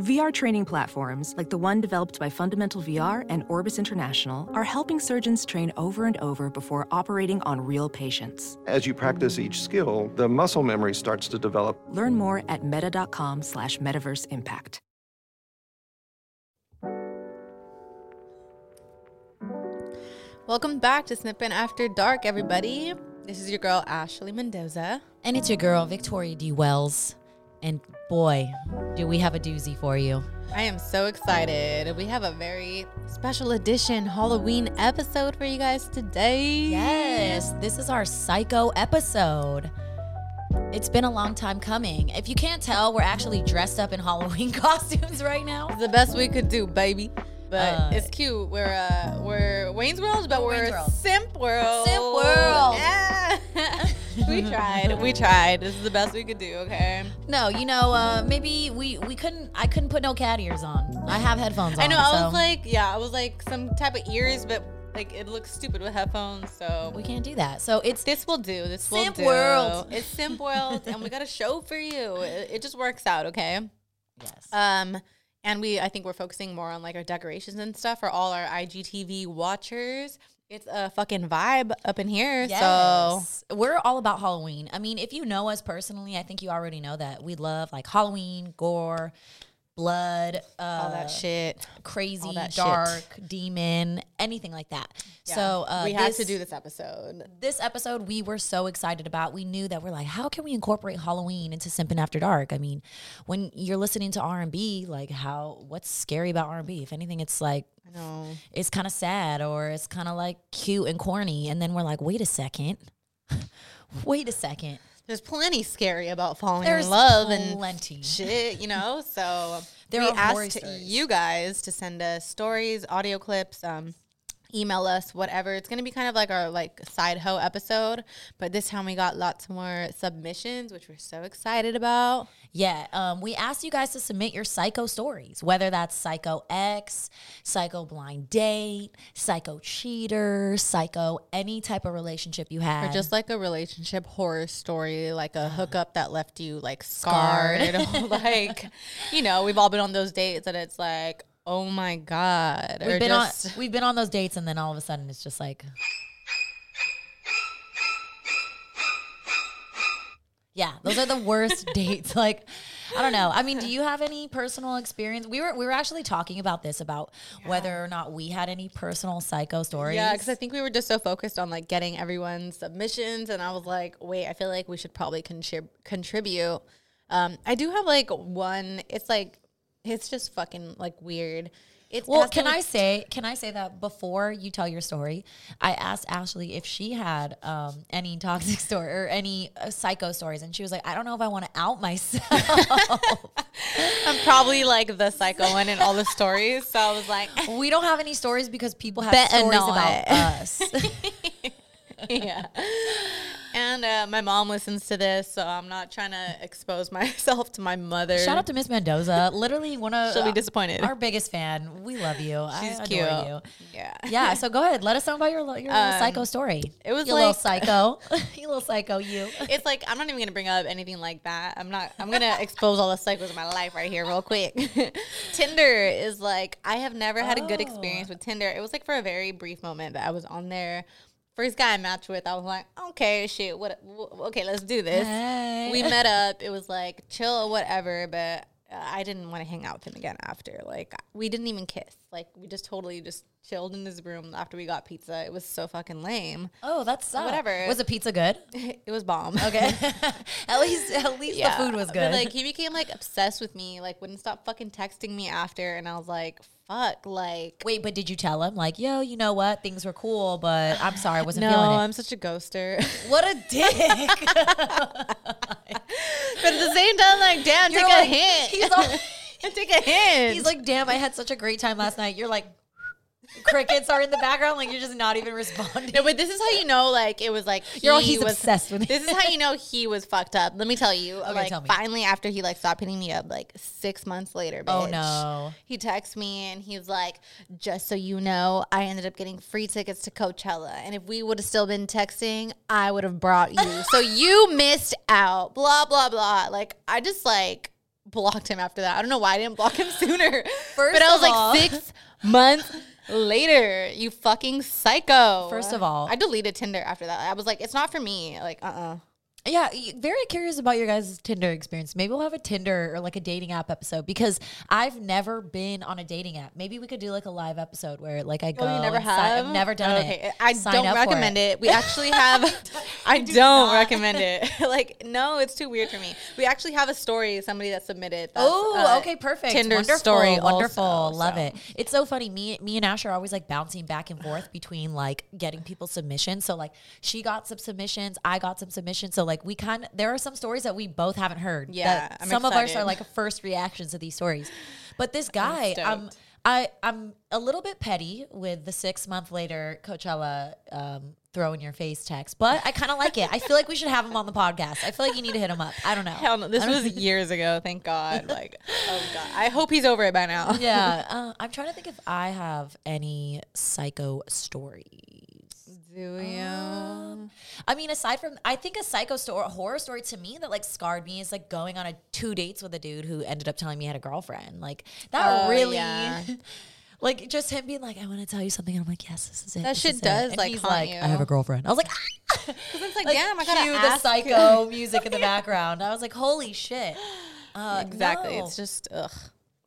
VR training platforms, like the one developed by Fundamental VR and Orbis International, are helping surgeons train over and over before operating on real patients. As you practice each skill, the muscle memory starts to develop. Learn more at meta.com slash metaverse impact. Welcome back to Simpin' After Dark, everybody. This is your girl, Ashley Mendoza. And it's your girl, Victoria D. Wells. And boy, do we have a doozy for you. I am so excited. We have a very special edition Halloween episode for you guys today. Yes, this is our psycho episode. It's been a long time coming. If you can't tell, we're actually dressed up in Halloween costumes right now. It's the best we could do, baby. But Uh, it's cute. We're uh we're Wayne's World, but we're Wayne's World. Simp World. Simp World. Yeah. we tried. We tried. This is the best we could do, okay? No, you know, uh, maybe we we couldn't. I couldn't put no cat ears on. I have headphones on. I know. I so was like, yeah, I was like some type of ears, but like it looks stupid with headphones. So we can't do that. So it's this will do. This Simp will do. World. It's Simp World, and we got a show for you. It, it just works out, okay? yes. Um, and we, I think we're focusing more on like our decorations and stuff for all our IGTV watchers. It's a fucking vibe up in here. So we're all about Halloween. I mean, if you know us personally, I think you already know that we love like Halloween, gore, blood, uh, all that shit. crazy, that shit. dark, demon, anything like that. So uh, we had this- to do this episode. This episode we were so excited about. We knew that we're like, how can we incorporate Halloween into Simpin' After Dark? I mean, when you're listening to R and B, like how what's scary about R and B? If anything, it's like I know. it's kind of sad or it's kind of like cute and corny. And then we're like, wait a second. wait a second. There's plenty scary about falling There's in love and plenty. shit, you know. So There we asked you guys to send us stories, audio clips, um, email us, whatever. It's gonna be kind of like our like side hoe episode, but this time we got lots more submissions, which we're so excited about. Yeah, um, we asked you guys to submit your psycho stories, whether that's psycho ex, psycho blind date, psycho cheater, psycho any type of relationship you had. Or just like a relationship horror story, like a hookup that left you like scarred. like, you know, we've all been on those dates and it's like, oh my God. we've or been just, on we've been on those dates, and then all of a sudden it's just like, yeah, those are the worst dates. Like, I don't know. I mean, do you have any personal experience? We were we were actually talking about this about whether or not we had any personal psycho stories. Yeah, because I think we were just so focused on like getting everyone's submissions, and I was like, wait, I feel like we should probably contrib- contribute. Um, I do have like one. It's like it's just fucking like weird. It's Well, has can I say can I say that before you tell your story, I asked Ashley if she had um, any toxic story or any uh, psycho stories, and she was like, "I don't know if I want to out myself." I'm probably like the psycho one in all the stories. So I was like, we don't have any stories because people have Better stories not. about us. yeah. And uh, my mom listens to this, so I'm not trying to expose myself to my mother. Shout out to Miss Mendoza, literally one of She'll be disappointed. Our biggest fan. We love you. She's I cute. you. Yeah. Yeah. So go ahead. Let us know about your your little psycho story. it was you little psycho. you little psycho. You. it's like I'm not even gonna bring up anything like that. I'm not. I'm gonna expose all the cycles of my life right here, real quick. Tinder is like I have never had a good experience with Tinder. It was like for a very brief moment that I was on there. First guy I matched with, I was like, okay, shit, what? wh- Okay, let's do this. Hey. We met up. It was like chill, whatever, but. Uh, I didn't want to hang out with him again after. Like we didn't even kiss. Like we just totally just chilled in his room after we got pizza. It was so fucking lame. Oh, that's Whatever. Was the pizza good? It was bomb. Okay. at least at least the food was But good. like he became like obsessed with me, like wouldn't stop fucking texting me after, and I was like, "Fuck!" Like, Wait, but did you tell him like, yo, you know what? Things were cool, but I'm sorry, I wasn't no, feeling it. I'm such a ghoster. what a dick. but at the same time, like, damn, You're take like- a hint. He's all, Take a hint. he's like, damn, I had such a great time last night. You're like, crickets are in the background, like you're just not even responding. No, but this is how you know, like, it was like You're all, he's was, obsessed with This is how you know he was fucked up. Let me tell you. like, tell me. finally, after he like stopped hitting me up, like six months later, Oh, no. he texts me and he was like, "Just so you know, I ended up getting free tickets to Coachella, and if we would have still been texting, I would have brought you. so you missed out. Blah blah blah. Like, I just like." Blocked him after that. I don't know why I didn't block him sooner. First but I was like six months later. You fucking psycho. First of all- I deleted Tinder after that. I was like, it's not for me. Like, uh, uh Yeah, very curious about your guys' Tinder experience. Maybe we'll have a Tinder or like a dating app episode because I've never been on a dating app. Maybe we could do like a live episode where like I go. Oh, you never have? I've never done okay. it. I Sign don't recommend it. We actually have. I do don't not. recommend it. like, no, it's too weird for me. We actually have a story. Somebody that submitted. Oh, uh, okay, perfect. Tinder wonderful, story. wonderful. also, Love so. it. It's so funny. Me, me and Ash are always like bouncing back and forth between like getting people submissions. So like she got some submissions, I got some submissions. So like we kind of there are some stories that we both haven't heard. Yeah, some of us are like first reactions to these stories. But this guy, I'm, stoked. I, I'm a little bit petty with the six month later Coachella um, throw in your face text, but I kind of like it. I feel like we should have him on the podcast. I feel like you need to hit him up. I don't know. Hell no. This was years ago. Thank God. Like, oh God. I hope he's over it by now. yeah, uh, I'm trying to think if I have any psycho stories. Do you? Um, I mean, aside from, I think a psycho story, horror story to me that like scarred me is like going on a two dates with a dude who ended up telling me he had a girlfriend. Like that Oh, really, yeah. like just him being like, "I want to tell you something," and I'm like, "Yes, this is it." That this shit does, And like, he's like, you. "I have a girlfriend." I was like, Because it's like, like damn, I gotta cue the psycho music in the background. I was like, "Holy shit!" Uh, exactly. no. It's just, ugh.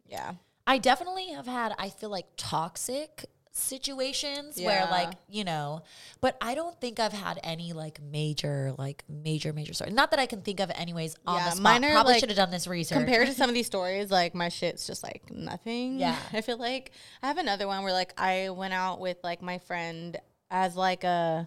Yeah. I definitely have had, I feel like toxic situations where like, you know, but I don't think I've had any like major, like major, major story. Not that I can think of anyways on Yeah, the spot. mine are, Probably like, should have done this research. Compared to some of these stories, like my shit's just like nothing. Yeah. I feel like I have another one where like I went out with like my friend as like a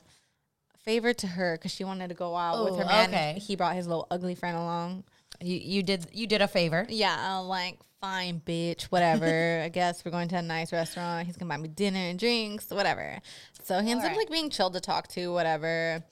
favor to her because she wanted to go out with her man. okay. He brought his little ugly friend along. You, you did you did a favor. Yeah, I'm like, fine, bitch, whatever. I guess we're going to a nice restaurant. He's gonna buy me dinner and drinks, whatever. So he ends up like being chill to talk to, whatever.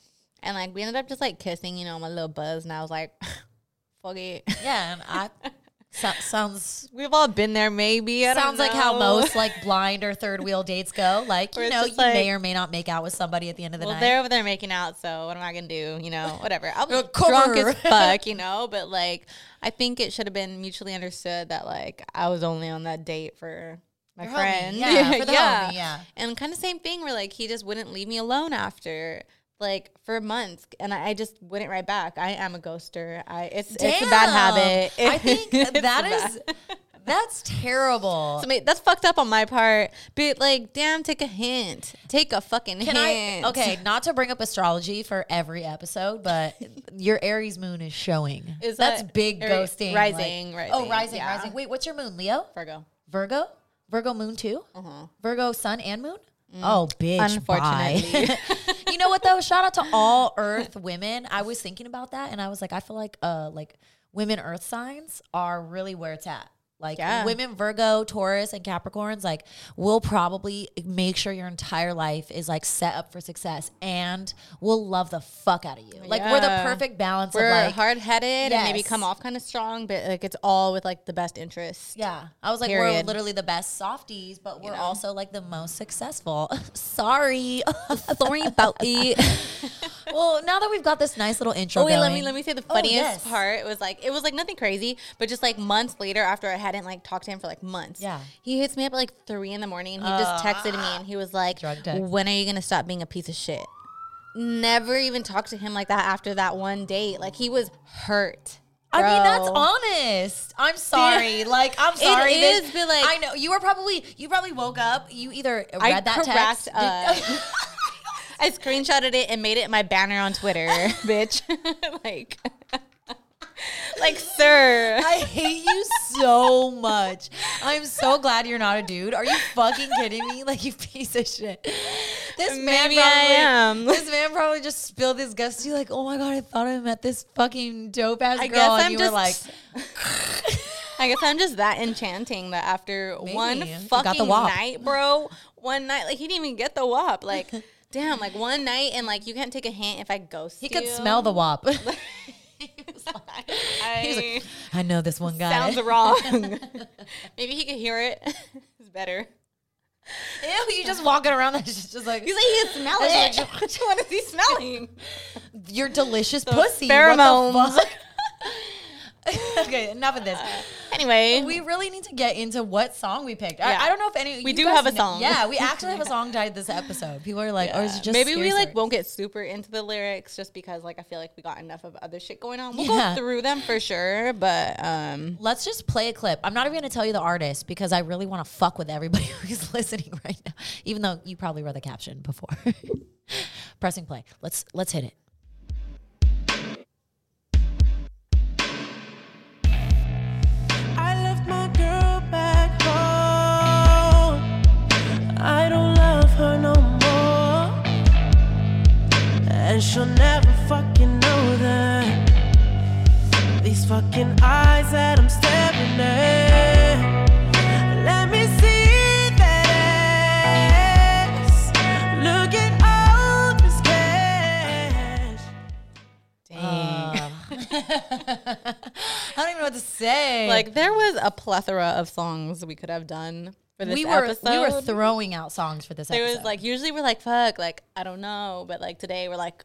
And like we ended up just like kissing, you know, my little buzz, and I was like, fuck it. Yeah, and I so, sounds We've all been there, maybe. I sounds like how most like blind or third wheel dates go. Like, you know, you like- may or may not make out with somebody at the end of the Well, night. they're over there making out, so what am I gonna do? You know, whatever. I was Cover. drunk as fuck, you know, but like I think it should have been mutually understood that like I was only on that date for my Your homie, friend. yeah, for the homie, yeah. And kind of same thing where like he just wouldn't leave me alone after like for months and I, I just wouldn't write back. I am a ghoster. I it's it's a bad Damn. habit. I think that is bad- that's terrible. I mean, that's fucked up on my part. But like, damn, take a hint. Take a fucking Can hint. I? Okay, not to bring up astrology for every episode, but your Aries moon is showing. Is That's that big Aries- ghosting. rising, like- rising, Oh, rising, yeah. rising. Wait, what's your moon? Leo, Virgo. Virgo, Virgo moon too. Uh-huh. Virgo sun and moon. Oh, bitch. Mm. Unfortunately. You know what though? Shout out to all Earth women. I was thinking about that, and I was like, I feel like uh like women Earth signs are really where it's at. Like Yeah. women Virgo, Taurus, and Capricorns, like will probably make sure your entire life is like set up for success, and will love the fuck out of you. Like we're the perfect balance We're of like hard headed and maybe come off kind of strong, but like it's all with like the best interest. Yeah, I was like, we're literally the best softies, but we're know? also like the most successful. Sorry. Sorry about it. well, now that we've got this nice little intro, Oh wait, let me let me say the Oh, funniest yes. part. It was like it was like nothing crazy, but just like months later, after I hadn't like talked to him for like months. Yeah. he hits me up at like three in the morning. and He just texted me and he was like, "When are you gonna stop being a piece of shit?" Never even talked to him like that after that one date. Like he was hurt. I mean, that's honest. I'm sorry. like, I'm sorry. is, this- but, like- I know you were probably you probably woke up. You either read I that text. uh, I screenshotted it and made it my banner on Twitter, bitch. like, like, sir. I hate you so much. I'm so glad you're not a dude. Are you fucking kidding me? Like you piece of shit. This man Maybe probably, I am. This man probably just spilled his guts to you. Like, oh my god, I thought I met this fucking dope ass girl, guess and I'm you just were like, I guess I'm just that enchanting that after one Maybe. The fucking night, bro, one night, like he didn't even get the wop. Like, damn, like one night, and like you can't take a hint if I ghost He you. could smell the wop. I, I know this one guy. sounds wrong. Maybe he could hear it. it's better. Ew, you just walking around that's just, just like He's like, he can smell It's it. Which one is he smelling? your delicious pussy. What pheromones. okay, enough of this. Anyway, We really need to get into what song we picked. I, Yeah. I don't know if any. We do have a know- song. Yeah, we actually have a song tied this episode. People are like, "Oh, is it just maybe we like stories? won't get super into the lyrics just because like I feel like we got enough of other shit going on. We'll Yeah. go through them for sure, but um Let's just play a clip. I'm not even going to tell you the artist because I really want to fuck with everybody who's listening right now. Even though you probably read the caption before. Pressing play. Let's let's hit it. And she'll never fucking know that. These fucking eyes that I'm staring at. Let me see that ass. Look at all this cash. dang. I don't even know what to say. like there was a plethora of songs we could have done for this we were episode. we were throwing out songs for this there episode. was like usually we're like fuck like I don't know, but like today we're like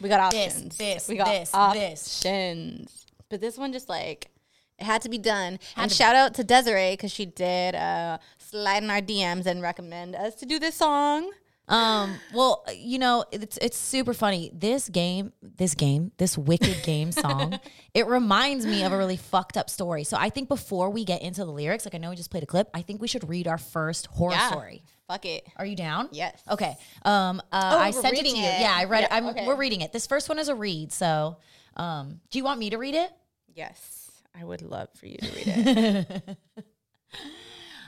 we got This, options. this, we got this, this. options. But this one just like it had to be done. and to- shout out to Desiree because she did uh, slide in our DMs and recommend us to do this song. Um, well, you know, it's it's super funny. This game, this game, this wicked game song, it reminds me of a really fucked up story. So I think before we get into the lyrics, like I know we just played a clip, I think we should read our first horror Yeah. story. Fuck it. Are you down? Yes. Okay. Um, uh, Oh, I we're sent it to reading you. it. Yeah, I read it. Yeah, I'm, okay. We're reading it. This first one is a read. So, um, do you want me to read it? Yes, I would love for you to read it.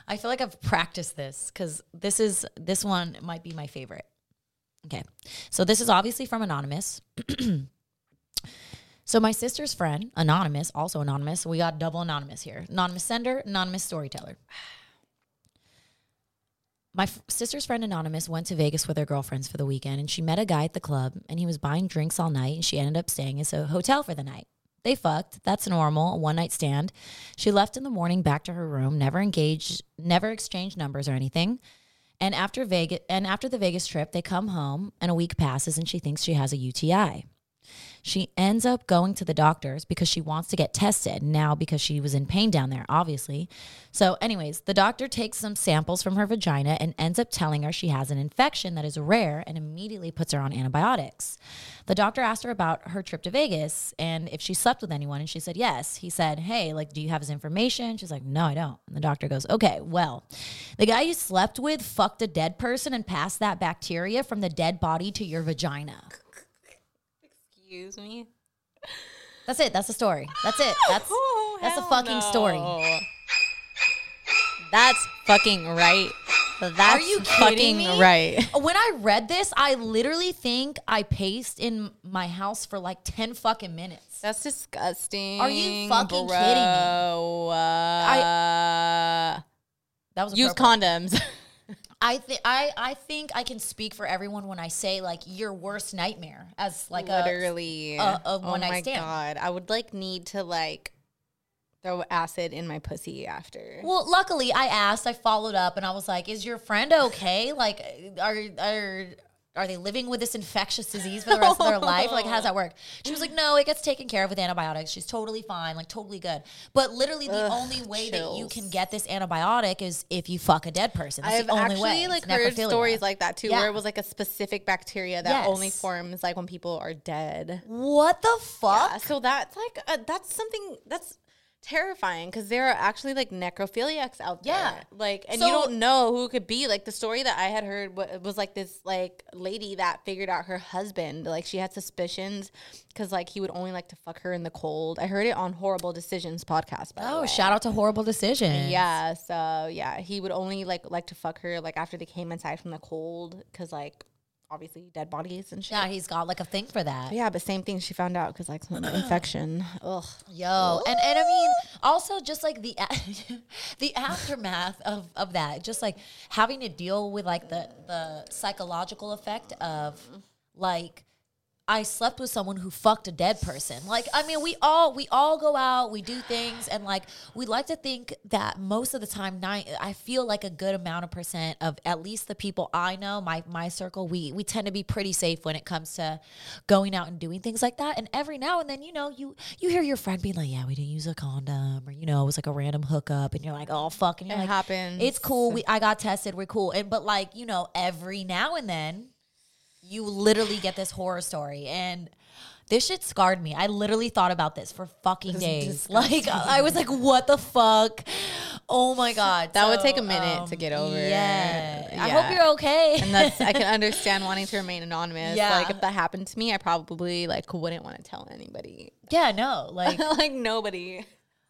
I feel like I've practiced this because this is this one might be my favorite. Okay, so this is obviously from anonymous. so my sister's friend, anonymous, also anonymous. We got double anonymous here. Anonymous sender, anonymous storyteller. My f- sister's friend Anonymous went to Vegas with her girlfriends for the weekend and she met a guy at the club and he was buying drinks all night and she ended up staying at a hotel for the night. They fucked. That's normal, a one night stand. She left in the morning back to her room, never engaged, never exchanged numbers or anything. And after Vegas and after the Vegas trip, they come home and a week passes and she thinks she has a UTI. She ends up going to the doctors because she wants to get tested now because she was in pain down there, obviously. So, anyways, the doctor takes some samples from her vagina and ends up telling her she has an infection that is rare and immediately puts her on antibiotics. The doctor asked her about her trip to Vegas and if she slept with anyone, and she said yes. He said, Hey, like, do you have his information? She's like, No, I don't. And the doctor goes, Okay, well, the guy you slept with fucked a dead person and passed that bacteria from the dead body to your vagina. Excuse me. That's it. That's the story. That's it. That's Oh, that's a fucking story. That's fucking right. That's Are you fucking me? right. When I read this, I literally think I paced in my house for like 10 fucking minutes. That's disgusting. Are you fucking bro. kidding me? Uh, That was use condoms. I think I I think I can speak for everyone when I say like your worst nightmare as like a Literally. Uh, a- a oh one-night my stand. god. I would like need to like throw acid in my pussy after. Well, luckily I asked, I followed up and I was like, "Is your friend okay? Like are are are they living with this infectious disease for the rest of their life? Like how does that work?" She was like, "No, it gets taken care of with antibiotics. She's totally fine, like totally good." But literally the Ugh, only way that you can get this antibiotic is if you fuck a dead person. That's I've the only actually way. like It's heard necrophilia. stories like that too, Yeah. where it was like a specific bacteria that only forms like when people are dead. What the fuck? Yeah, so that's like uh, that's something that's terrifying because there are actually like necrophiliacs out there. Yeah. like and So- you don't know who it could be. Like the story that I had heard wa- was like this like lady that figured out her husband. Like she had suspicions because like he would only like to fuck her in the cold. I heard it on Horrible Decisions podcast. Oh, shout out to horrible decision. Yeah, so yeah, he would only like like to fuck her like after they came inside from the cold because like obviously dead bodies and shit. Yeah, he's got like a thing for that. Yeah, but same thing. She found out because like infection. Ugh. Yo, and, and I mean, also just like the a- the aftermath of, of that, just like having to deal with like the the psychological effect of like I slept with someone who fucked a dead person. Like, I mean, we all we all go out, we do things, and like we like to think that most of the time, nine, I feel like a good amount of percent of at least the people I know, my my circle, we we tend to be pretty safe when it comes to going out and doing things like that. And every now and then, you know, you you hear your friend being like, "Yeah, we didn't use a condom," or you know, it was like a random hookup, and you're like, "Oh fuck," and you're It like, happens. It's cool. We I got tested. We're cool. And but like you know, every now and then you literally get this horror story and this shit scarred me. I literally thought about this for fucking days. Like I was like, what the fuck? Oh my god. That would take a minute to um, get over. Yeah. I hope you're okay. and that's I can understand wanting to remain anonymous. Yeah. Like if that happened to me, I probably like wouldn't want to tell anybody. yeah, no. Like like nobody.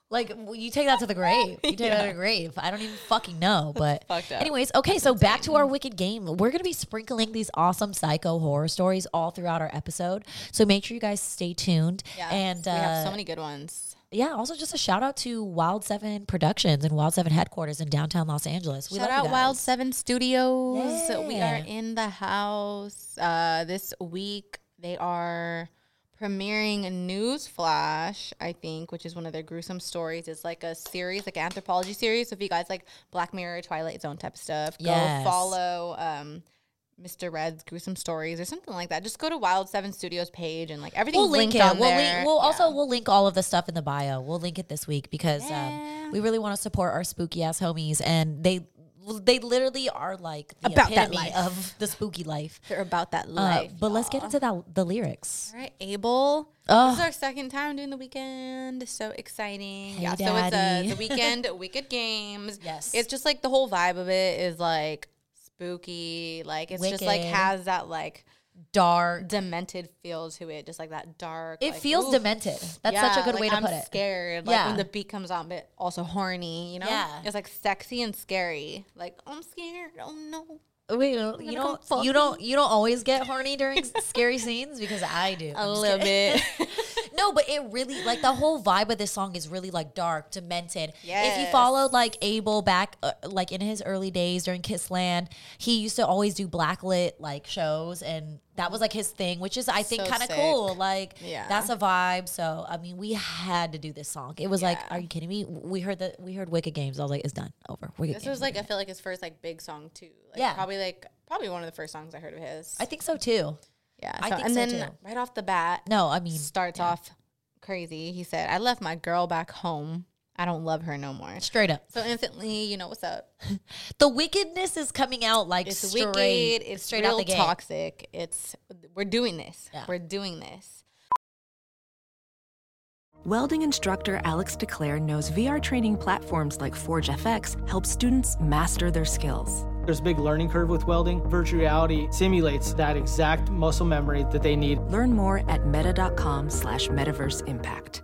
Like you take that to the grave. You take that to the grave. I don't even fucking know. But anyways, okay. So back to our wicked game. We're gonna be sprinkling these awesome psycho horror stories all throughout our episode. So make sure you guys stay tuned. Yeah. And we have so uh, many good ones. yeah, also just a shout out to Wild Seven Productions and Wild Seven headquarters in downtown Los Angeles. We Shout out Wild. Seven Studios. We are in the house uh, this week. They are premiering News Flash, I think, which is one of their gruesome stories. It's like a series, like an anthropology series. So if you guys like Black Mirror, Twilight Zone type stuff, Yes. go follow um, Mr. Red's gruesome stories or something like that. Just go to Wild Seven Studios page and like everything. We'll link linked it. We'll link. We'll also we'll link all of the stuff in the bio. We'll link it this week because Yeah. um, we really want to support our spooky ass homies, and they they literally are like the About that epitome life. of the spooky life. They're about that Uh, life. but let's get into that the lyrics. All right, Abel. Oh. This is our second time doing the Weeknd. So exciting. Hey, yeah, so it's a the Weeknd Wicked Games. Yes. It's just like the whole vibe of it is like spooky. Like it's just like has that like Dark. demented feel to it. Just like that dark. It like, feels oof. demented. That's such a good like, way to I'm put it. Scared, like Yeah. when the beat comes on, but also horny. You know, Yeah. it's like sexy and scary. Like I'm scared. Oh no, Wait, you don't you don't you don't always get horny during scary scenes because I do. a I'm little bit. No, but it really like the whole vibe of this song is really like dark, demented. If you Yes. followed like Abel back uh, like in his early days during Kissland, he used to always do blacklit like shows and that was like his thing, which is I think So kind of cool. Like Yeah. that's a vibe. So I mean, we had to do this song. It was like, are you kidding me? We heard that we heard Wicked Games. I was like, it's done, over. Wicked This Games. was like I feel like his first like big song too. Like, Yeah. probably like probably one of the first songs I heard of his. I think so too. Yeah, I so- think and so, then too. right off the bat, No, I mean, starts off crazy. He said, "I left my girl back home. I don't love her no more." straight up. So instantly, you know what's up. The wickedness is coming out like It's straight, wicked. It's straight real out the gate. toxic. It's we're doing this. Yeah. We're doing this. Welding instructor Alex DeClaire knows VR training platforms like Forge FX help students master their skills. There's a big learning curve with welding. Virtual reality simulates that exact muscle memory that they need. Learn more at meta.com slash metaverse impact.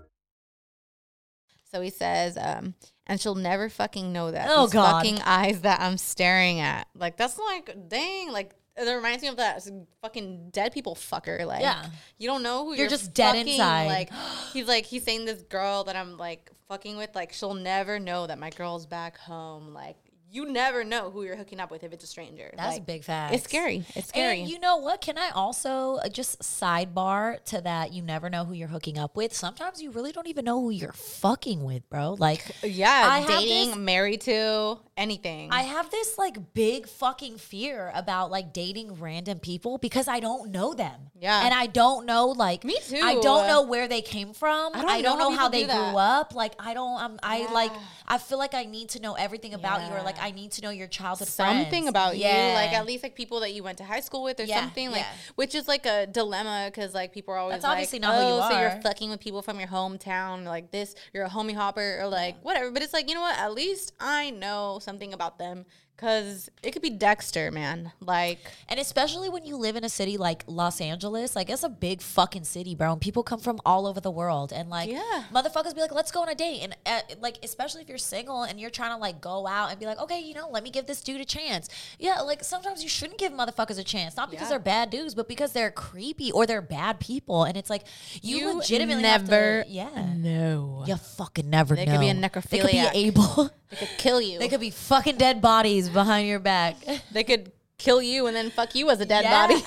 So he says, um, and she'll never fucking know that. Oh, These God. fucking eyes that I'm staring at. Like that's like dang, like that reminds me of that fucking dead people fucker. Like Yeah. you don't know who You're you're, just dead fucking, inside. Like he's like he's saying this girl that I'm like fucking with, like she'll never know that my girl's back home. Like you never know who you're hooking up with if it's a stranger. That's Like, a big fact. It's scary. It's scary. And you know what? Can I also uh, just sidebar to that? You never know who you're hooking up with. Sometimes you really don't even know who you're fucking with, bro. Like, yeah, I dating, this- married to, anything. I have this like big fucking fear about like dating random people because I don't know them. Yeah. And I don't know like Me too. I don't know where they came from. I I don't don't, know know, how they grew that. up. Like I don't I'm I like I feel like I need to know everything about you or like I need to know your childhood something friends. about you, like at least like people that you went to high school with or Yeah, something, like yeah. which is like a dilemma because like people are always That's like, obviously not who you "Oh, so you're are." fucking with people from your hometown, like this, you're a homie hopper or like whatever. But it's like you know what? At least I know something about them Cause it could be Dexter, man. Like, And especially when you live in a city like Los Angeles, like it's a big fucking city, bro. And people come from all over the world, and like, Yeah. motherfuckers be like, "Let's go on a date," and uh, like, especially if you're single and you're trying to like go out and be like, "Okay, you know, let me give this dude a chance." Yeah, like sometimes you shouldn't give motherfuckers a chance, not because Yeah. they're bad dudes, but because they're creepy or they're bad people, and it's like you, You legitimately have to- never yeah, no. you fucking never They know. could be a They could be able. They could kill you. they could be fucking dead bodies behind your back. They could kill you and then fuck you as a dead Yeah. body.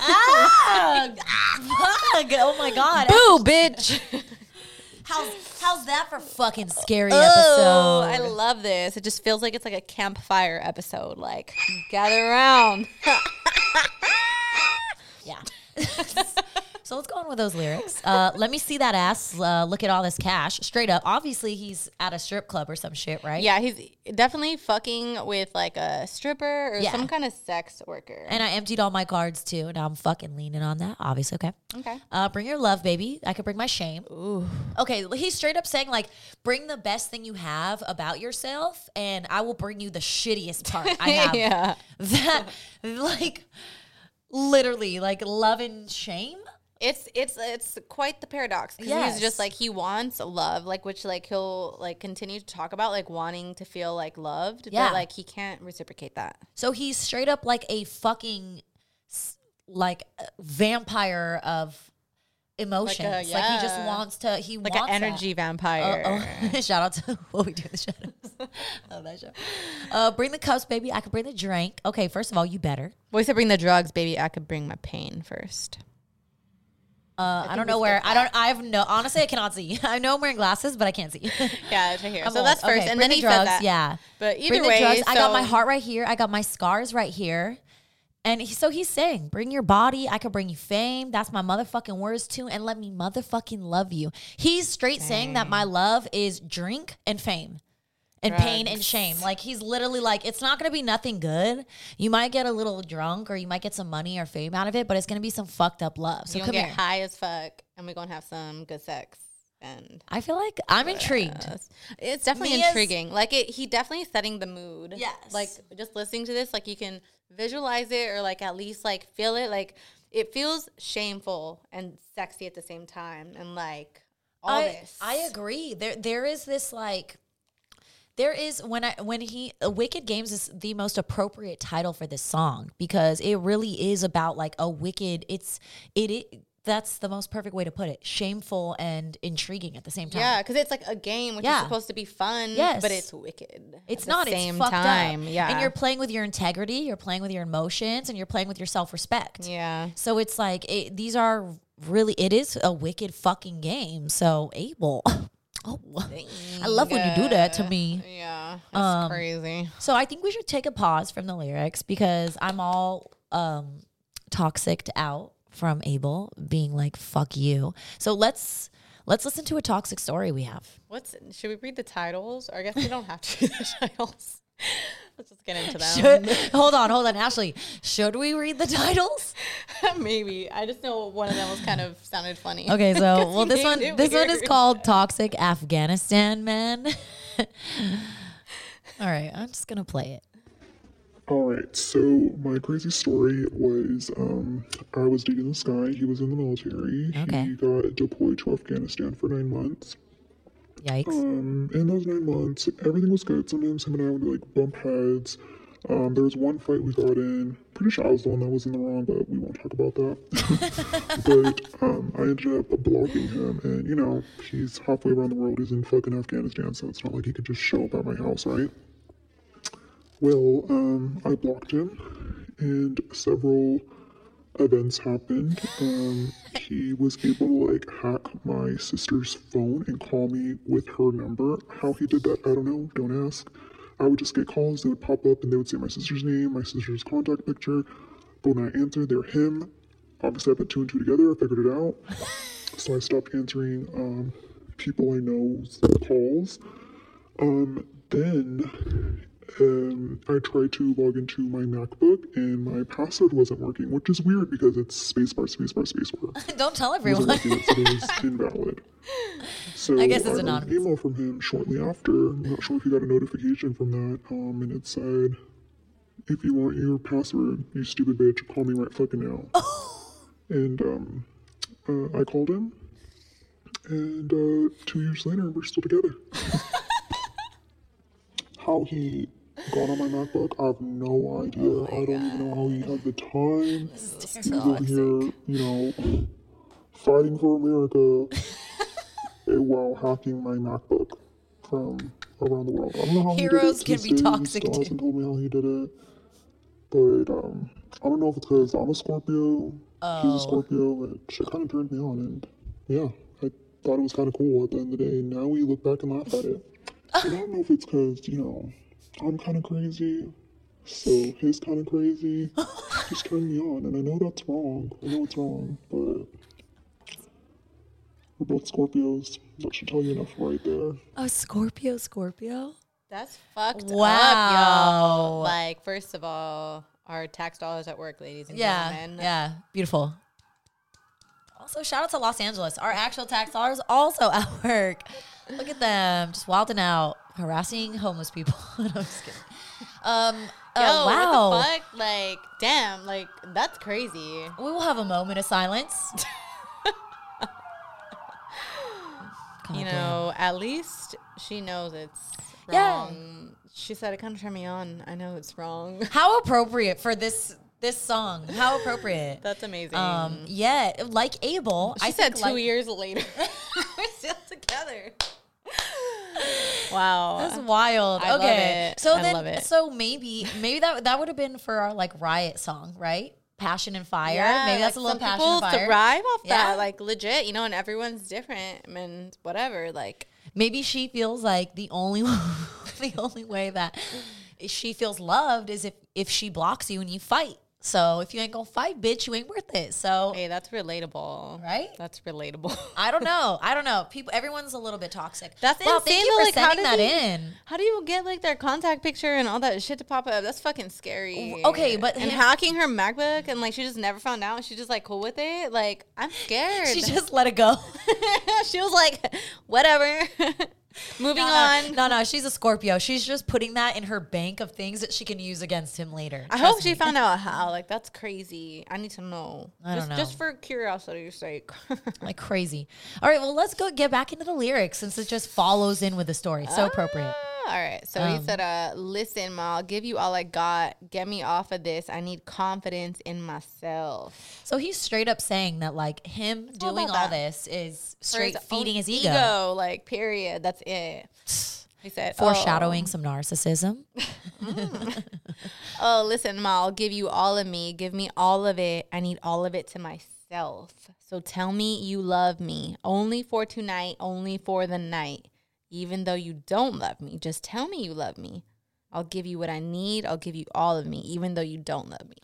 Ah, fuck. Oh my god. Boo, bitch. How's how's that for fucking scary Oh, I love this. It just feels like it's like a campfire episode. Like, gather around. yeah. So let's go on with those lyrics. Uh, let me see that ass. Uh, look at all this cash. Straight up. Obviously, he's at a strip club or some shit, right? Yeah, he's definitely fucking with like a stripper or Yeah. some kind of sex worker. And I emptied all my cards too. Now I'm fucking leaning on that. Obviously, okay. okay. Uh, bring your love, baby. I could bring my shame. Ooh. Okay, he's straight up saying like, bring the best thing you have about yourself, and I will bring you the shittiest part I have. yeah. That like, literally, like love and shame. It's it's it's quite the paradox because Yes. he's just like he wants love, like which like he'll like continue to talk about like wanting to feel like loved, Yeah. but like he can't reciprocate that. So he's straight up like a fucking like uh, vampire of emotions. Like, he just wants to. He Like wants an that. energy vampire. Oh, oh. shout out to what we do in the shadows. Love that show. Uh, bring the cups, baby. I could bring the drink. Okay, first of all, you better. Boy said bring the drugs, baby. I could bring my pain first. Uh, I, don't know where. I don't. I have no. Honestly, I cannot see. I know I'm wearing glasses, but I can't see. Yeah, it's right here. I'm so old. that's first, Okay, and then the he drugs. said that. Yeah, But either bring the way, drugs. I got my heart right here. I got my scars right here. And he, so he's saying, bring your body. I could bring you fame. That's my motherfucking words too. And let me motherfucking love you. He's straight saying that my love is drink and fame and pain and shame. Like he's literally like, it's not going to be nothing good. You might get a little drunk or you might get some money or fame out of it, but it's going to be some fucked up love. So you come gonna here. get high as fuck, and we're gonna have some good sex. And I feel like I'm intrigued. It's definitely Me as- intriguing. Like it, he definitely setting the mood. Yes. Like just listening to this, like you can visualize it or like at least like feel it. Like it feels shameful and sexy at the same time, and like all I, this. I agree. There there is this like there is when I when he uh, Wicked Games is the most appropriate title for this song because it really is about like a wicked it's it, it that's the most perfect way to put it. Shameful and intriguing at the same time. Yeah, because it's like a game which Yeah. is supposed to be fun, Yes. but it's wicked. It's at not. the same it's time. up. Yeah, and you're playing with your integrity. You're playing with your emotions, and you're playing with your self respect. yeah. So it's like it, these are really. It is a wicked fucking game. So Abel, oh, I love when you do that to me. Yeah, it's Um, crazy. So I think we should take a pause from the lyrics because I'm all um toxicked out from Abel being like fuck you. So let's let's listen to a toxic story we have. What's should we read the titles? Or I guess we don't have to read the titles. Let's just get into that. Should, hold on, hold on, Ashley. Should we read the titles? Maybe. I just know one of them was kind of sounded funny. Okay, so well this one named it this one is called Toxic Afghanistan Man. All right, I'm just gonna play it. All right, so my crazy story was um, I was dating this guy. He was in the military. Okay. He got deployed to Afghanistan for nine months. Yikes. Um, in those nine months, everything was good. Sometimes him and I would like bump heads. Um, there was one fight we got in. Pretty sure I was the one that was in the wrong, but we won't talk about that. but um, I ended up blocking him, and you know he's halfway around the world. He's in fucking Afghanistan, so it's not like he could just show up at my house, right? Well, um, I blocked him, and several events happened. Um, he was able to like hack my sister's phone and call me with her number. How he did that, I don't know. Don't ask. I would just get calls. They would pop up, and they would say my sister's name, my sister's contact picture. But when I answered, they're him. Obviously, I put two and two together. I figured it out. so I stopped answering um, people I know's calls. Um, then um, I tried to log into my MacBook and my password wasn't working, which is weird because it's spacebar, spacebar, spacebar. Don't tell It everyone. working, it said it was invalid. So I guess it's got anonymous. an email from him shortly after. I'm not sure if you got a notification from that. Um, and it said, if you want your password, you stupid bitch, call me right fucking now. and um, uh, I called him, and uh, two years later, we're still together. how he got on my MacBook, I have no idea. I don't even know how he had the time. He's over here, you know, fighting for America eh, while hacking my MacBook from around the world. I don't know how Heroes he did can it. Be toxic, He still too. hasn't told me how he did it. But um, I don't know if it's because I'm a Scorpio, he's Oh. a Scorpio, and shit kind of turned me on. And yeah, I thought it was kind of cool at the end of the day. Now we look back and laugh at it. And I don't know if it's because, you know, I'm kind of crazy, so he's kind of crazy. He's turned me on, and I know that's wrong. I know it's wrong, but we're both Scorpios. That should tell you enough right there. A Scorpio, Scorpio. That's fucked up, Wow. y'all. Like, first of all, our tax dollars at work, ladies and Yeah, gentlemen. yeah, beautiful. Also, shout out to Los Angeles. Our actual tax dollars also at work. Look at them, just wilding out, harassing homeless people. no, I'm just kidding. Um, uh, Yo, wow. what the fuck? Like, damn, like that's crazy. We will have a moment of silence. you know, at least she knows it's Yeah. wrong. She said it kind of turned me on. I know it's wrong. How appropriate for this this song. How appropriate. That's amazing. Um, yeah, like Abel. she I said two like- years later, we're still together. Wow, That's wild. I love okay, it. so I then, love it. so maybe, maybe that that would have been for our like riot song, right? Passion and fire. Yeah, maybe that's like, a little passion people and fire. thrive off Yeah. that, like legit, you know, and everyone's different and whatever. Like, maybe she feels like the only the only way that she feels loved is if if she blocks you and you fight. So if you ain't gonna fight, bitch, you ain't worth it. So hey, that's relatable, Right? That's relatable. I don't know. I don't know. People, everyone's a little bit toxic. That's wow, insane. Thank you for like, how that in. How do you get like their contact picture and all that shit to pop up? That's fucking scary. Okay, but and here- hacking her MacBook and like she just never found out. She's just like cool with it. Like I'm scared. She just let it go. she was like, whatever. Moving no, on. No, no, she's a Scorpio. She's just putting that in her bank of things that she can use against him later. I hope she found out how. Like that's crazy. I need to know. I don't just, know. Just for curiosity's sake. like crazy. All right, well, let's go get back into the lyrics since it just follows in with the story. It's so appropriate. Ah, All right. So Um, he said, uh, listen, Ma, I'll give you all I got. Get me off of this. I need confidence in myself. So he's straight up saying that like him all doing all this is straight own feeding his ego. Like, period. That's it. He said, Foreshadowing Oh, some narcissism. oh, listen, Ma, I'll give you all of me. Give me all of it. I need all of it to myself. So tell me you love me. Only for tonight, only for the night. Even though you don't love me, just tell me you love me. I'll give you what I need. I'll give you all of me, even though you don't love me.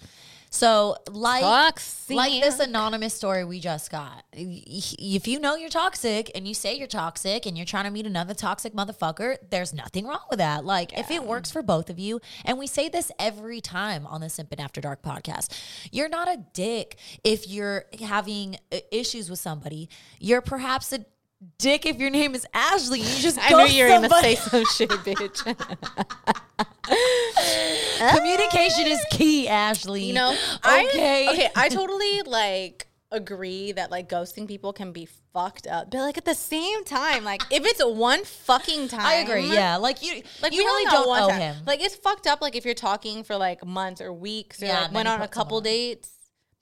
So like Toxic. like this anonymous story we just got. If you know you're toxic and you say you're toxic and you're trying to meet another toxic motherfucker, there's nothing wrong with that. Like if it works for both of you, and we say this every time on the Simpin After Dark podcast, you're not a dick if you're having issues with somebody. You're perhaps a dick if your name is Ashley. You just I knew you were gonna somebody. say some shit, bitch. Communication is key, Ashley. You know, okay, I, okay, I totally like agree that like ghosting people can be fucked up, but like at the same time, like if it's one fucking time, I agree. Yeah, like you, Like you really don't owe time. him. Like it's fucked up. Like if you're talking for like months or weeks, or Yeah, like, went on a couple someone- dates,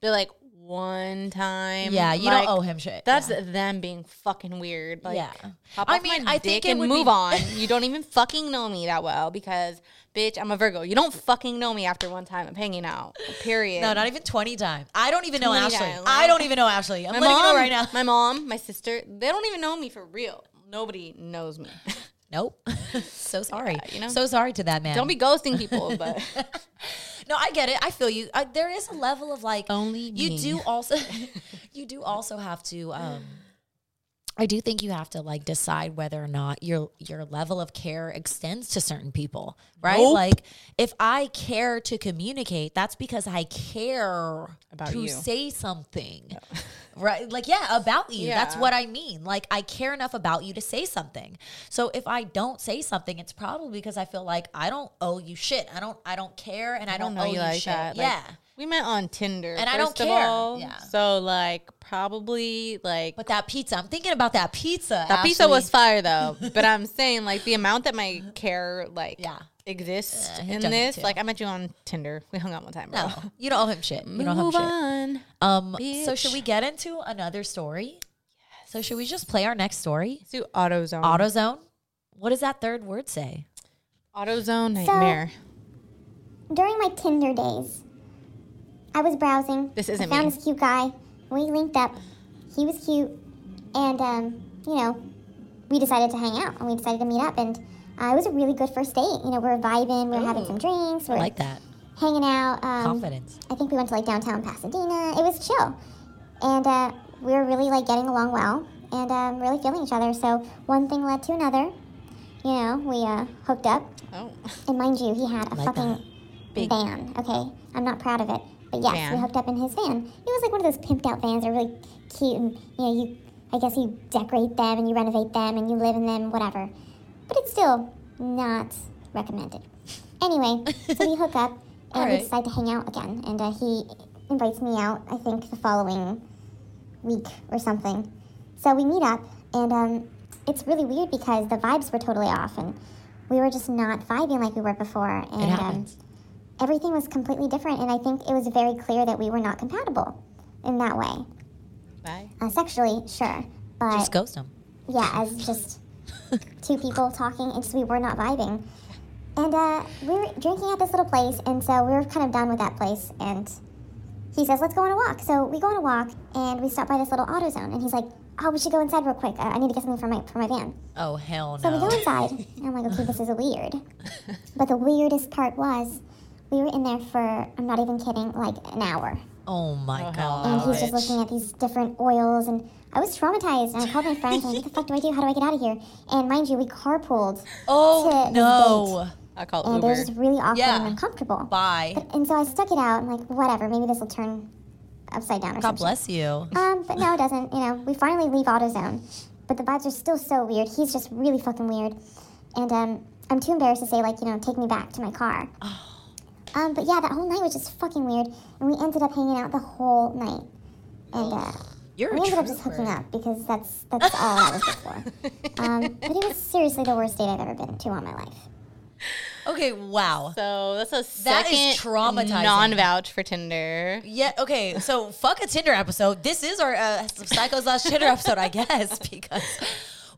but like one time, Yeah, you like, don't owe him shit. That's Yeah. them being fucking weird. Like, Yeah. I mean, my I think it and move be- on. You don't even fucking know me that well because, bitch, I'm a Virgo. You don't fucking know me after one time of hanging out. Period. No, not even 20 times. I don't even know 20 Ashley. times. I don't even know Ashley. I'm my letting mom, you know right now. My mom, my sister, they don't even know me for real. Nobody knows me. Nope. so sorry. you know? So sorry to that man. don't be ghosting people, but No, I get it. I feel you. I, there is a level of like Only you me. do also you do also have to um I do think you have to like decide whether or not your your level of care extends to certain people, right? Nope. Like if I care to communicate, that's because I care About to you. say something. Right? Like yeah, about you. That's what I mean. Like I care enough about you to say something. So if I don't say something, it's probably because I feel like I don't owe you shit. I don't I don't care and I, don't, know owe you like shit. that. Like, yeah. We met on Tinder, And I don't first of care. all. Yeah. So like probably like But that pizza, I'm thinking about that pizza. that pizza was fire though. but I'm saying like the amount that my care like Yeah. exists Yeah, in this. Like I met you on Tinder. We hung out one time, bro. No, you don't owe him shit. You don't owe him Move shit. on. Um, so should we get into another story? So should we just play our next story? Let's do AutoZone. AutoZone. What does that third word say? AutoZone nightmare. During my Tinder days, I was browsing. This isn't found me. this cute guy. We linked up. He was cute, and um, you know, we decided to hang out and we decided to meet up. And uh, it was a really good first date. You know, we were vibing. We were having some drinks. We I like that. hanging out. Um, Confidence. I think we went to like downtown Pasadena. It was chill, and uh, we were really like getting along well and um, really feeling each other. So one thing led to another. You know, we uh, hooked up. Oh. And mind you, he had a Like fucking van. Okay, I'm not proud of it, yes, Van. we hooked up in his van. It was like one of those pimped out vans. They're really cute, and you know, you I guess you decorate them and you renovate them and you live in them, whatever. But it's still not recommended. Anyway, so we hook up and we decide to hang out again, and uh, he invites me out. I think the following week or something. So we meet up, and um, it's really weird because the vibes were totally off, and we were just not vibing like we were before, and um, happens. Everything was completely different. And I think it was very clear that we were not compatible in that way. Bye. Uh, sexually, sure, but Just ghost him. yeah, as just two people talking, it's just we were not vibing. And uh, we were drinking at this little place, and so we were kind of done with that place. And he says, "Let's go on a walk." So we go on a walk, and we stop by this little AutoZone, and he's like, "Oh, we should go inside real quick. Uh, I need to get something for my for my van." Oh hell So we go inside, and I'm like, "Okay, this is weird." but the weirdest part was, we were in there for I'm not even kidding, like an hour Oh my Oh, hell and he's just looking at these different oils and I was traumatized and I called my friends and like, what the fuck do I do? How do I get out of here? And mind you, we carpooled Oh to this no. I call it and it Uber. was just really awkward Yeah. and uncomfortable. Bye. But, and so I stuck it out. I'm like, whatever, maybe this will turn upside down or God something. God bless you. Um, but no, it doesn't. You know, we finally leave AutoZone, but the vibes are still so weird. He's just really fucking weird, and um, I'm too embarrassed to say like, you know, take me back to my car. Um, but yeah, that whole night was just fucking weird, and we ended up hanging out the whole night, and uh, You're we a ended up just hooking up because that's that's all that was good for. Um, but it was seriously the worst date I've ever been to in my life. Okay, wow. so that's a That second is traumatizing. non-vouch for Tinder. Yeah, okay. So fuck a Tinder episode. This is our uh, Psycho slash Tinder episode, I guess, because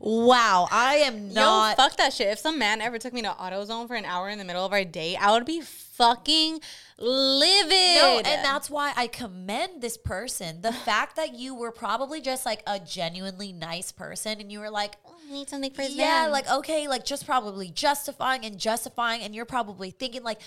wow, I am not. Yo, fuck that shit. If some man ever took me to AutoZone for an hour in the middle of our date, I would be fucking livid. No, and that's why I commend this person. The fact that you were probably just like a genuinely nice person and you were like, Oh, I need something for yeah, van. like okay, like just probably justifying and justifying, and you're probably thinking like,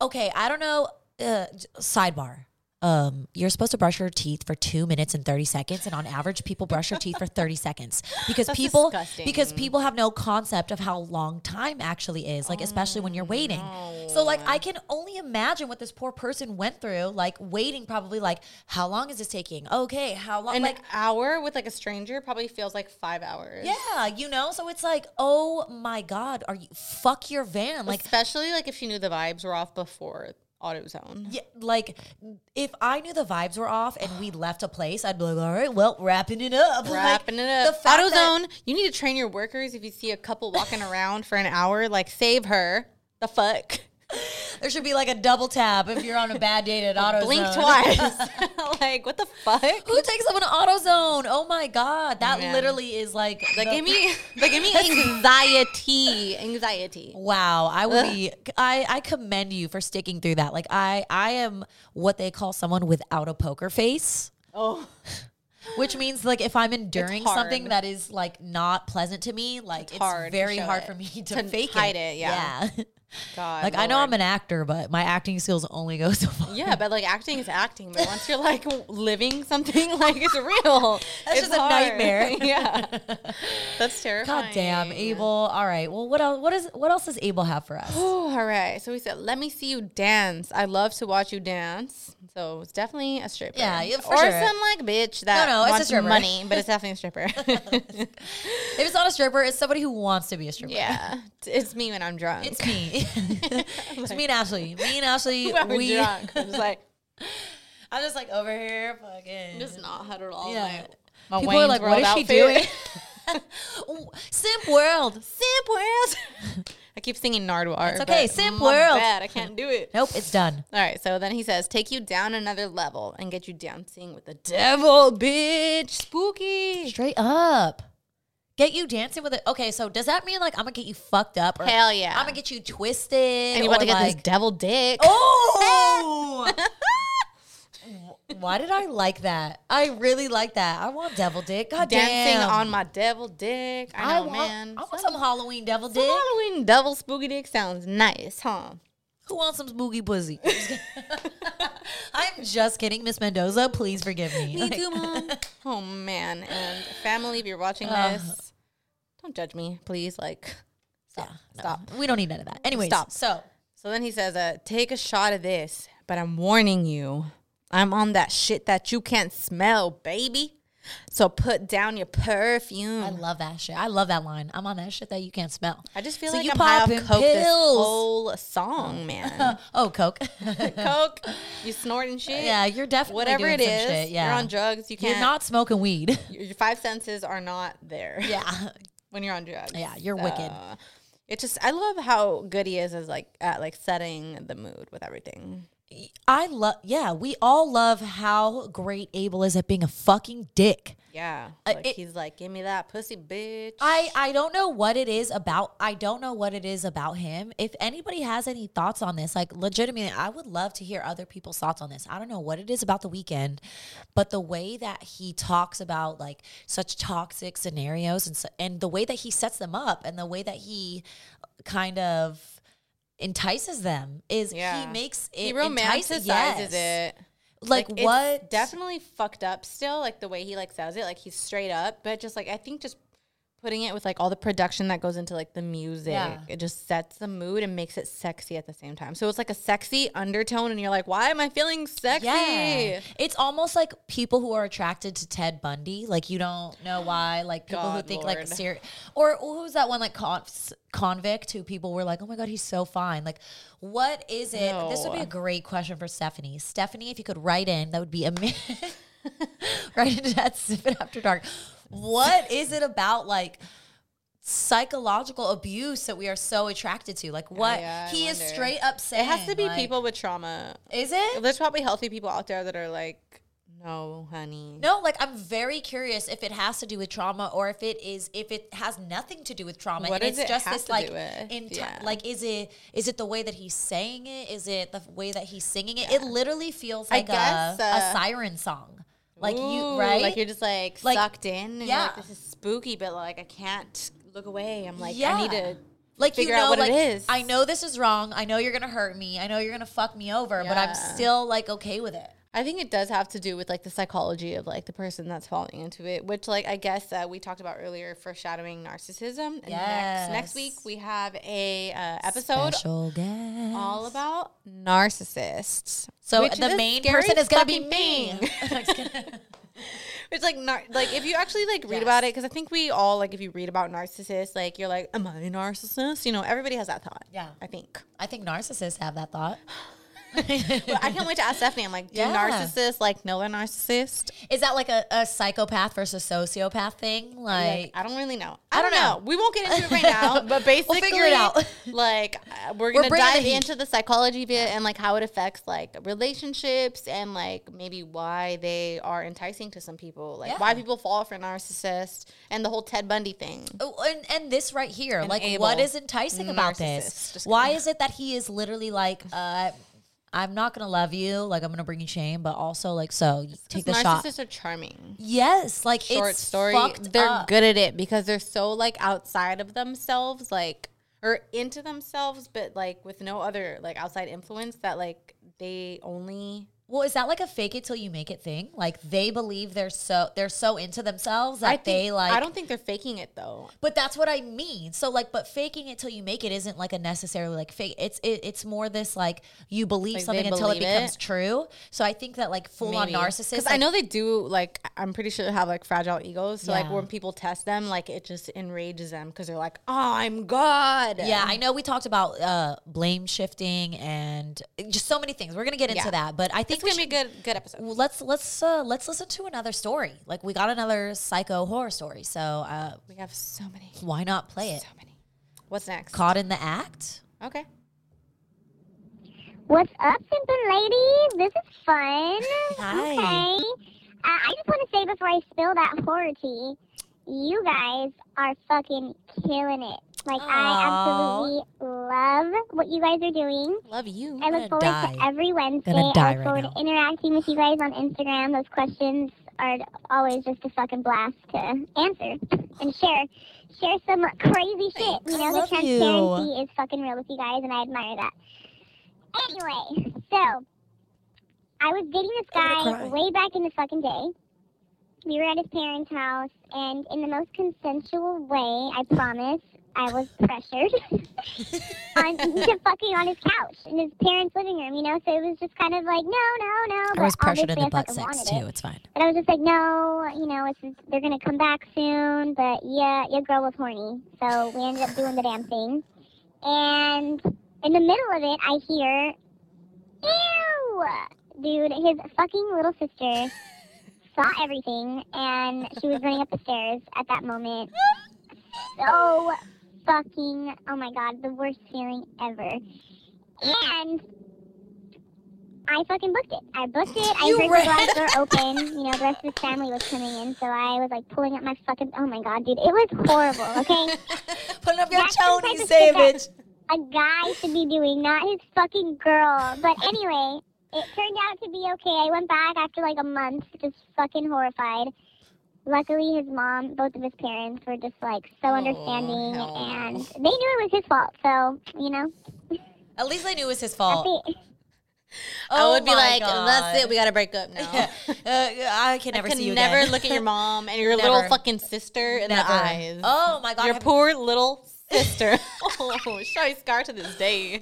okay, I don't know. Uh, sidebar. Um, you're supposed to brush your teeth for two minutes and thirty seconds, and on average, people brush their teeth for thirty seconds because That's people disgusting. because people have no concept of how long time actually is, like especially when you're waiting. So like I can only imagine what this poor person went through, like waiting probably like how long is this taking? Okay, how long? an like hour with like a stranger probably feels like five hours. yeah, you know. So it's like, oh my god, are you fuck your van? Like especially like if you knew the vibes were off before AutoZone. Yeah, like if I knew the vibes were off and we left a place, I'd be like, all right, well, wrapping it up. Like, Wrapping it up. The fact that- AutoZone, you need to train your workers if you see a couple walking around for an hour, like save her. The fuck? There should be like a double tap if you're on a bad date at AutoZone. Blink twice. like, what the fuck? Who takes someone to AutoZone? Oh my god, that Man. literally is like That the- gave me that gave me anxiety. Anxiety. Wow, I would be. I I commend you for sticking through that. Like I I am what they call someone without a poker face. Oh. Which means like if I'm enduring something that is like not pleasant to me, like it's, hard to very hard it. for me to, To fake hide it. it, yeah. Yeah. God, Like I know I'm an actor, but my acting skills only go so far. Yeah, but like acting is acting. But once you're like living something, like it's real. That's it's just a nightmare. yeah, that's terrifying. God damn, Abel. All right. Well, what else? What is? What else does Abel have for us? Oh, all right. So we said, "Let me see you dance." I love to watch you dance. So it's definitely a stripper. Yeah, yeah, for or sure. some like bitch that no, a wants money, but it's definitely a stripper. If it's not a stripper, it's somebody who wants to be a stripper. yeah, it's me when I'm drunk. It's me. it's me and Ashley. Me and Ashley. when we. drunk. I'm just like I'm just like over here, fucking. just not huddled all Yeah. night. My People are like, "What is she outfit. doing?" Simp world. Simp World. I keep singing Nardwuar. It's okay, Simp World. Bad. I can't do it. Nope, it's done. All right, so then he says, take you down another level and get you dancing with the devil, bitch. Spooky. Straight up. Get you dancing with it. Okay, so does that mean like I'm gonna get you fucked up? Or Hell yeah. I'm gonna get you twisted. And you about to get like, this devil dick. Oh! Why did I like that? I really like that. I want devil dick. God damn. Dancing damn. on my devil dick. I know, want, man. I want some Halloween devil Some dick. Halloween devil spooky dick sounds nice, huh? Who wants some spooky pussy? I'm just kidding, Miss Mendoza. Please forgive me. Me Like- too, mom. oh man, and family, if you're watching this, don't judge me, please. Like, stop, stop. We don't need none of that. Anyway, Stop. So So then he says, uh, take a shot of this, but I'm warning you. I'm on that shit that you can't smell, baby. So put down your perfume. I love that shit. I love that line. I'm on that shit that you can't smell. I just feel So like you I'm high off coke this pills. whole song, man. oh, coke. coke, you snorting shit. yeah, you're definitely whatever doing it some is. Shit. Yeah, You're on drugs. You can't. You're not smoking weed. Your five senses are not there. yeah, when you're on drugs. Yeah, you're wicked. It just I love how good he is as like at like setting the mood with everything. I love. Yeah, we all love how great Abel is at being a fucking dick. Yeah, Uh, it- he's like, give me that pussy, bitch. I I don't know what it is about. I don't know what it is about him. If anybody has any thoughts on this, like legitimately, I would love to hear other people's thoughts on this. I don't know what it is about the Weeknd, but the way that he talks about like such toxic scenarios and so, and the way that he sets them up and the way that he kind of entices them is Yeah. he makes it he romanticizes yes. it. Like, it's what? Definitely fucked up still, like the way he like says it, like he's straight up. But just like I think just putting it with like all the production that goes into like the music, Yeah. it just sets the mood and makes it sexy at the same time. So it's like a sexy undertone, and you're like, why am I feeling sexy? Yeah. It's almost like people who are attracted to Ted Bundy. Like you don't know why. Like people who God, think like Lord. ser- or who's that one like con- convict who people were like, oh my god, he's so fine. Like, what is it? This would be a great question for Stephanie. Stephanie, if you could write in, that would be amazing. write into that Simpin' After Dark. What is it about like? psychological abuse that we are so attracted to like what yeah, I he is straight up saying It has to be like- people with trauma. is it There's probably healthy people out there that are like, no, honey. No, like I'm very curious if it has to do with trauma or if it is if it has nothing to do with trauma. What and does it's it just have this like do in ti- Yeah. like is it is it the way that he's saying it? Is it the way that he's singing it? It literally feels I like guess, a, uh, a siren song. Like you, right? Like you're just like, Like, sucked in. And yeah. yeah. Like, this is spooky, but like I can't look away. I'm like, Yeah. I need to like figure you know, out what like, it is. I know this is wrong. I know you're gonna hurt me. I know you're gonna fuck me over, but I'm still like okay with it. I think it does have to do with like the psychology of like the person that's falling into it, which like I guess uh, we talked about earlier, foreshadowing narcissism. And next next week we have a uh, episode all about narcissists. So the main person is gonna be me. It's like nar- like if you actually like read about it, because I think we all like if you read about narcissists, like you're like, am I a narcissist? You know, everybody has that thought. Yeah. I think. I think narcissists have that thought. But I can't wait to ask Stephanie. I'm like, do Yeah. narcissists like know they're narcissist? Is that like a, a psychopath versus sociopath thing? Like, Like, I don't really know. I, I don't don't know. know. We won't get into it right now, but basically, figure it out. like, uh, we're We're gonna the dive heat. into the psychology of it and like how it affects like relationships and like maybe why they are enticing to some people, like why people fall for narcissists and the whole Ted Bundy thing. Oh, and, and this right here, And like, Abel. what is enticing about this? Just Why kidding. is it that he is literally like, uh, I'm not gonna love you, like I'm gonna bring you shame, but also like, so you take the shot. narcissists are charming. Yes, like Short it's story. They're up. good at it because they're so like outside of themselves, like or into themselves, but like with no other like outside influence that like they only Well, is that like a fake it till you make it thing? Like they believe they're so they're so into themselves that I think, they like I don't think they're faking it though. But that's what I mean. So like, but faking it till you make it isn't like a necessarily like fake. It's it, it's more this like you believe Like, something until it becomes it? true. So I think that like full on narcissists. Because I know they do like I'm pretty sure they have like fragile egos. So like when people test them, like it just enrages them because they're like, oh, I'm God. Yeah, I know we talked about uh, blame shifting and just so many things. We're gonna get into Yeah. that, but I think It's gonna be a good good episode. Let's let's uh, let's listen to another story. Like we got another psycho horror story, so uh, We have so many. why not play it? So many. What's next? Caught in the act. Okay. What's up, simple ladies? This is fun. Hi. Okay. Uh, I just want to say before I spill that horror tea, you guys are fucking killing it. Like, I absolutely love what you guys are doing. Love you. I look forward die. to every Wednesday. Gonna die I look right forward now. to interacting with you guys on Instagram. Those questions are always just a fucking blast to answer and share. Share some crazy shit. You know, the you. transparency is fucking real with you guys, and I admire that. Anyway, so I was dating this guy way back in the fucking day. We were at his parents' house, and in the most consensual way, I promise, I was pressured on to fucking on his couch in his parents' living room. You know, so it was just kind of like, no, no, no. I but was pressured into I butt sex too. it. It's fine. But I was just like, no, you know, it's they're gonna come back soon. But yeah, your girl was horny, so we ended up doing the damn thing. And in the middle of it, I hear, ew, dude, his fucking little sister saw everything, and she was running up the stairs at that moment. So fucking, oh my god, the worst feeling ever. And I fucking booked it. I booked it. I You heard ran. the garage door open. You know, the rest of his family was coming in, so I was like pulling up my fucking. Oh my god, dude, it was horrible. Okay, Put up your chonies, of shit that Savage. a guy should be doing, not his fucking girl. But anyway, it turned out to be okay. I went back after like a month, just fucking horrified. Luckily, his mom, both of his parents, were just like so understanding, hell and they knew it was his fault. So you know, At least they knew it was his fault. happy. I would be Oh my like, that's it. We gotta break up now. Uh, I can never I could see you never again. look at your mom and your little fucking sister in Never. the eyes. Oh my god! your have- poor little sister. oh, she's probably scarred to this day.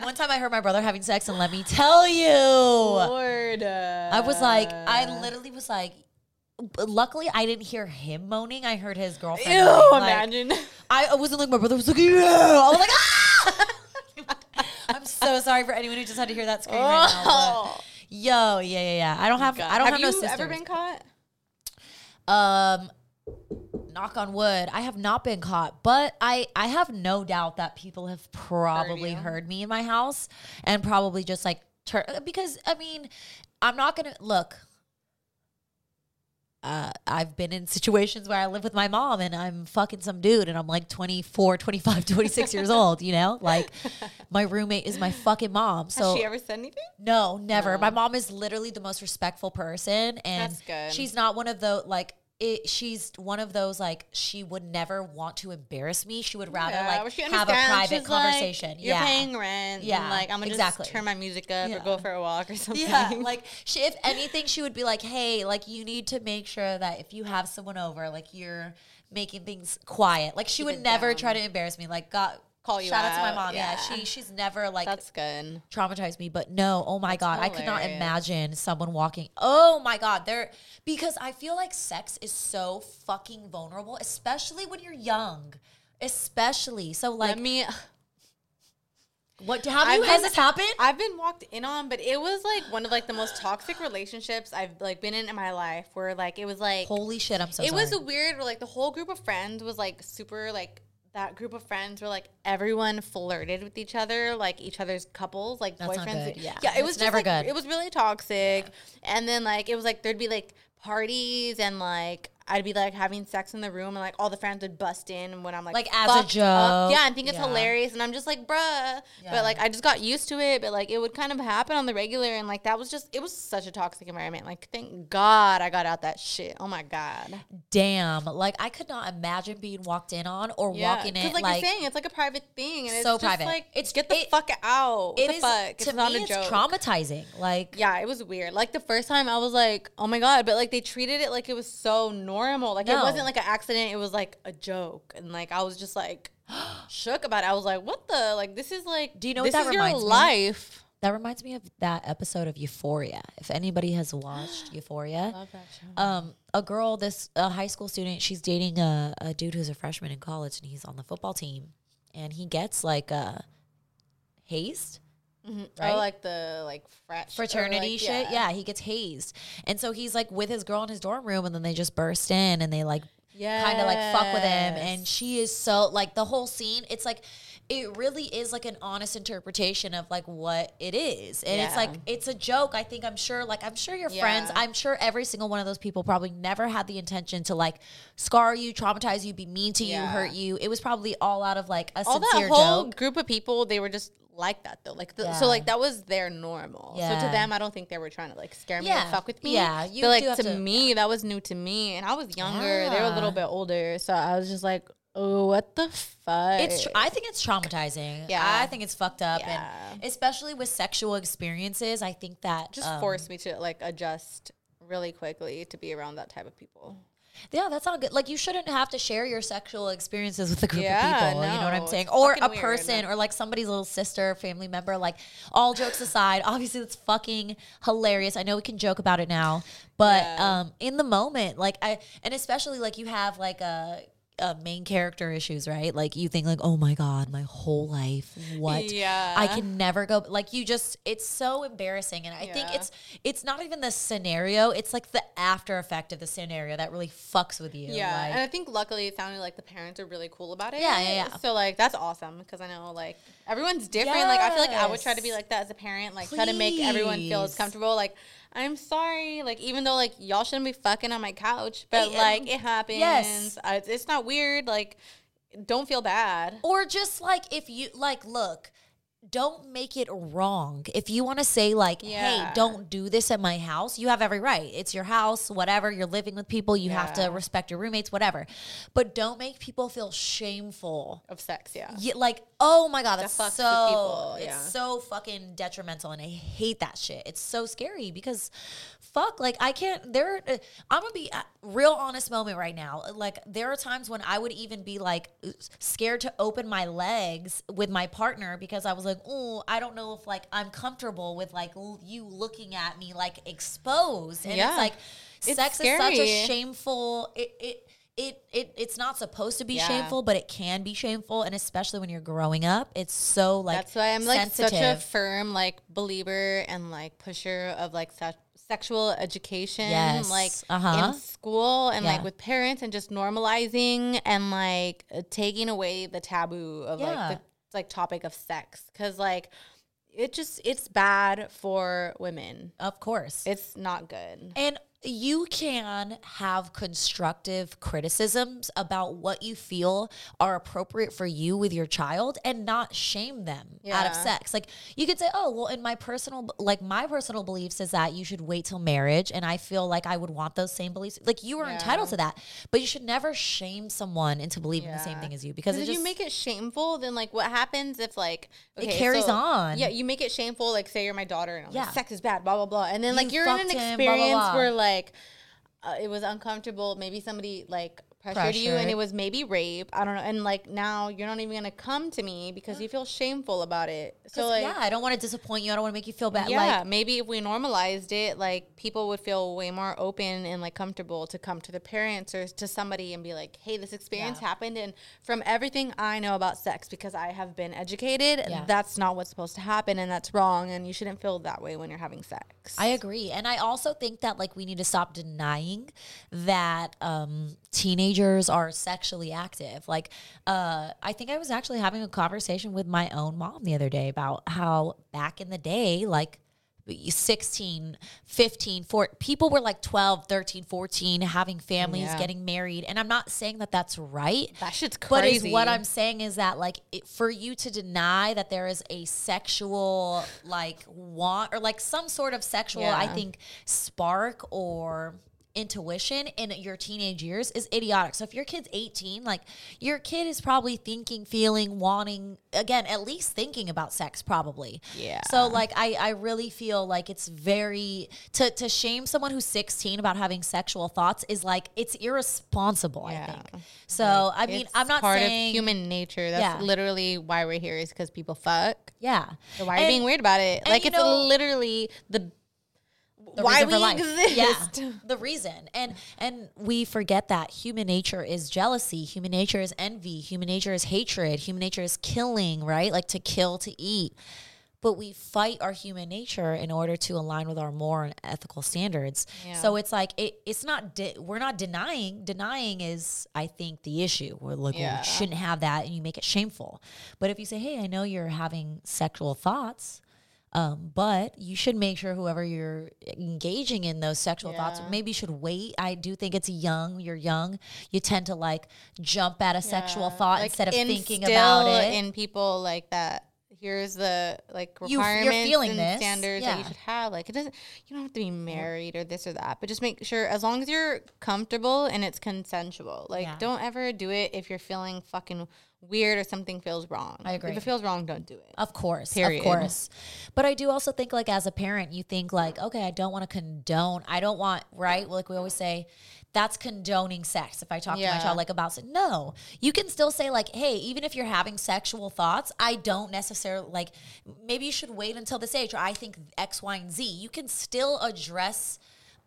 One time I heard my brother having sex, and let me tell you, Lord, I was like, I literally was like. Luckily, I didn't hear him moaning. I heard his girlfriend. Ew, moaning. Imagine. I I wasn't like my brother was like, yeah. I was like, ah! I'm so sorry for anyone who just had to hear that scream right now. Oh. But yo, yeah, yeah, yeah. I don't have, I don't have, you no sisters. ever been caught? Um, knock on wood, I have not been caught, but I I have no doubt that people have probably you. heard, me in my house and probably just like tur- because I mean, I'm not gonna look. Uh, I've been in situations where I live with my mom and I'm fucking some dude and I'm like 24, 25, 26 years old, you know? Like my roommate is my fucking mom. So Has she ever said anything? no, never. My mom is literally the most respectful person, and That's good. she's not one of those like. It, she's one of those like she would never want to embarrass me. She would rather Yeah, like have a private She's like, conversation. You're yeah, paying rent. Yeah, and like I'm gonna exactly. just turn my music up Yeah. or go for a walk or something. yeah. Like she, if anything, she would be like, "Hey, like you need to make sure that if you have someone over, like you're making things quiet." Like she Keep would never down. try to embarrass me. Like God, Call you shout out, to my mom. Yeah, yeah. she she's never like that's good. traumatized me but no oh my god i could not imagine someone walking oh my god there because i feel like sex is so fucking vulnerable especially when you're young especially so like Let me. what have I've you has been- this happened I've been walked in on, but it was like one of like the most toxic relationships I've like been in in my life. Where like it was like holy shit i'm so it sorry was weird. Where like the whole group of friends was like super like that group of friends were like everyone flirted with each other, like each other's couples, like That's boyfriends. yeah. yeah, it That's was just never like, good. It was really toxic, and then like it was like there'd be like parties and like I'd be like having sex in the room and like all the friends would bust in when I'm like Like, as a fucked up. joke. Yeah, and think it's Yeah. hilarious and I'm just like, bruh. Yeah. But like I just got used to it, but like it would kind of happen on the regular and like that was just it was such a toxic environment. Like thank God I got out that shit. Oh my God. Damn. Like I could not imagine being walked in on or walking in. Like, like you're saying, it's like a private thing and so it's so private. like It's- get the it- fuck out. It the is fuck? to it's not me a it's joke. traumatizing. Like Yeah, it was weird. Like the first time I was like, oh my God. But like they treated it like it was so normal. Like it wasn't like an accident. It was like a joke. And like I was just like shook about it. I was like, what the? Like this is like, Do you know this what that is your reminds me? life. That reminds me of that episode of Euphoria. If anybody has watched Euphoria, Love that show. um, a girl, this a high school student, she's dating a, a dude who's a freshman in college, and he's on the football team, and he gets like a hazed Mhm. right? Oh, like the like frat fraternity like, shit. Yeah. he gets hazed, and so he's like with his girl in his dorm room, and then they just burst in and they like yeah, kind of like fuck with him, and she is so like the whole scene. It's like it really is like an honest interpretation of like what it is, and it's like it's a joke. I think I'm sure, like I'm sure your friends, I'm sure every single one of those people probably never had the intention to like scar you, traumatize you, be mean to you, hurt you. It was probably all out of like a all that whole joke. group of people they were just like that though like the, Yeah. so like that was their normal so to them i don't think they were trying to like scare me Yeah. or fuck with me Yeah, you but like to, to- me that was new to me and i was younger they were a little bit older so i was just like oh what the fuck It's. tr- I think it's traumatizing. Yeah. I think it's fucked up, Yeah. and especially with sexual experiences, I think that just um, forced me to like adjust really quickly to be around that type of people Yeah, that's not good. Like you shouldn't have to share your sexual experiences with a group Yeah, of people. you know what I'm saying? Or a weird. person, or like somebody's little sister, family member. Like all jokes aside, obviously that's fucking hilarious. I know we can joke about it now, but Yeah. um, in the moment, like I, and especially like you have like a. Uh, main character issues, right? Like you think, like, oh my god, my whole life, what? Yeah. I can never go. Like you just, it's so embarrassing, and I think it's it's not even the scenario; it's like the after effect of the scenario that really fucks with you. yeah like- and i think luckily it sounded like the parents are really cool about it Yeah, yeah, yeah. so like that's awesome because i know like everyone's different like i feel like i would try to be like that as a parent like try to make everyone feel as comfortable like i'm sorry like even though like y'all shouldn't be fucking on my couch but like um, it happens yes. Uh, it's, not weird like don't feel bad Or just like if you like, look, don't make it wrong. If you want to say like, hey, don't do this at my house, you have every right. It's your house, whatever. You're living with people. You have to respect your roommates, whatever. But don't make people feel shameful. of sex yeah Yeah, like, oh my god, That that's with so people, it's so fucking detrimental, and I hate that shit. It's so scary because, fuck, like I can't. There, uh, I'm gonna be a real honest moment right now. Like there are times when I would even be like scared to open my legs with my partner because I was like, oh, I don't know if like I'm comfortable with like l- you looking at me like exposed, and Yeah. it's like It's sex is such a shameful. It it. It, it it's not supposed to be Yeah. shameful, but it can be shameful, and especially when you're growing up, it's so like that's why i'm like sensitive. such a firm like believer and like pusher of like se- sexual education Yes. like Uh-huh. in school and Yeah. like with parents and just normalizing and like uh, taking away the taboo of Yeah. like the like topic of sex because like it just it's bad for women of course. it's not good And you can have constructive criticisms about what you feel are appropriate for you with your child and not shame them out of sex. Like you could say, "Oh, well, in my personal like my personal beliefs is that you should wait till marriage and I feel like I would want those same beliefs." Like you are Yeah. entitled to that, but you should never shame someone into believing the same thing as you because it if just you make it shameful, then like what happens if like It carries on. Yeah, you make it shameful. Like say you're my daughter and I'm Yeah. like, sex is bad, blah blah blah, and then like You you're in an him, blah, blah, experience blah. where like uh, it was uncomfortable. Maybe somebody like pressured you, and it was maybe rape. I don't know, and like now you're not even gonna come to me because you feel shameful about it. So like yeah, I don't want to disappoint you. I don't want to make you feel bad. yeah, Like maybe if we normalized it, like people would feel way more open and like comfortable to come to the parents or to somebody and be like, "Hey, this experience Yeah. happened, and from everything I know about sex, because I have been educated, Yeah. that's not what's supposed to happen, and that's wrong, and you shouldn't feel that way when you're having sex." I agree. And I also think that like we need to stop denying that um teenagers are sexually active. Like uh I think I was actually having a conversation with my own mom the other day about how back in the day like 16, 15, 14. People were like 12, 13, 14, having families, Yeah. getting married. And I'm not saying that that's right. That shit's crazy But is what I'm saying is that like it, for you to deny that there is a sexual like want or like some sort of sexual I think spark or intuition in your teenage years is idiotic. So if your kid's 18, like your kid is probably thinking, feeling, wanting again, at least thinking about sex probably. Yeah. So like I I really feel like it's very to to shame someone who's 16 about having sexual thoughts is like it's irresponsible, I think. So I mean, I'm not part saying of human nature. That's Yeah. literally why we're here is because people fuck. Yeah. So why are you being weird about it? Like it's know- literally the, the why reason we for life. exist. Yeah, the reason. And and we forget that human nature is jealousy, human nature is envy, human nature is hatred, human nature is killing, right? Like to kill to eat. But we fight our human nature in order to align with our moral and ethical standards. Yeah. So it's like it, it's not de- we're not denying. Denying is, I think, the issue. We're like, well, Yeah. we shouldn't have that, and you make it shameful. But if you say, "Hey, I know you're having sexual thoughts," Um, but you should make sure whoever you're engaging in those sexual thoughts, maybe you should wait. I do think it's young. You're young. You tend to like jump at a sexual thought Like, instead of thinking about it. in people like that. Here's the like You- you're requirements feeling and this, standards that you yeah. should have. Like it doesn't. You don't have to be married or this or that, but just make sure as long as you're comfortable and it's consensual. Like Yeah. don't ever do it if you're feeling fucking weird or something feels wrong. I agree. If it feels wrong, don't do it. Of course, Period. of course. But I do also think, like, as a parent, you think, like, okay, I don't want to condone. I don't want, right? Like we always say, that's condoning sex. If I talk to my child like about sex, no, you can still say like, hey, even if you're having sexual thoughts, I don't necessarily like. Maybe you should wait until this age, or I think X, Y, and Z. You can still address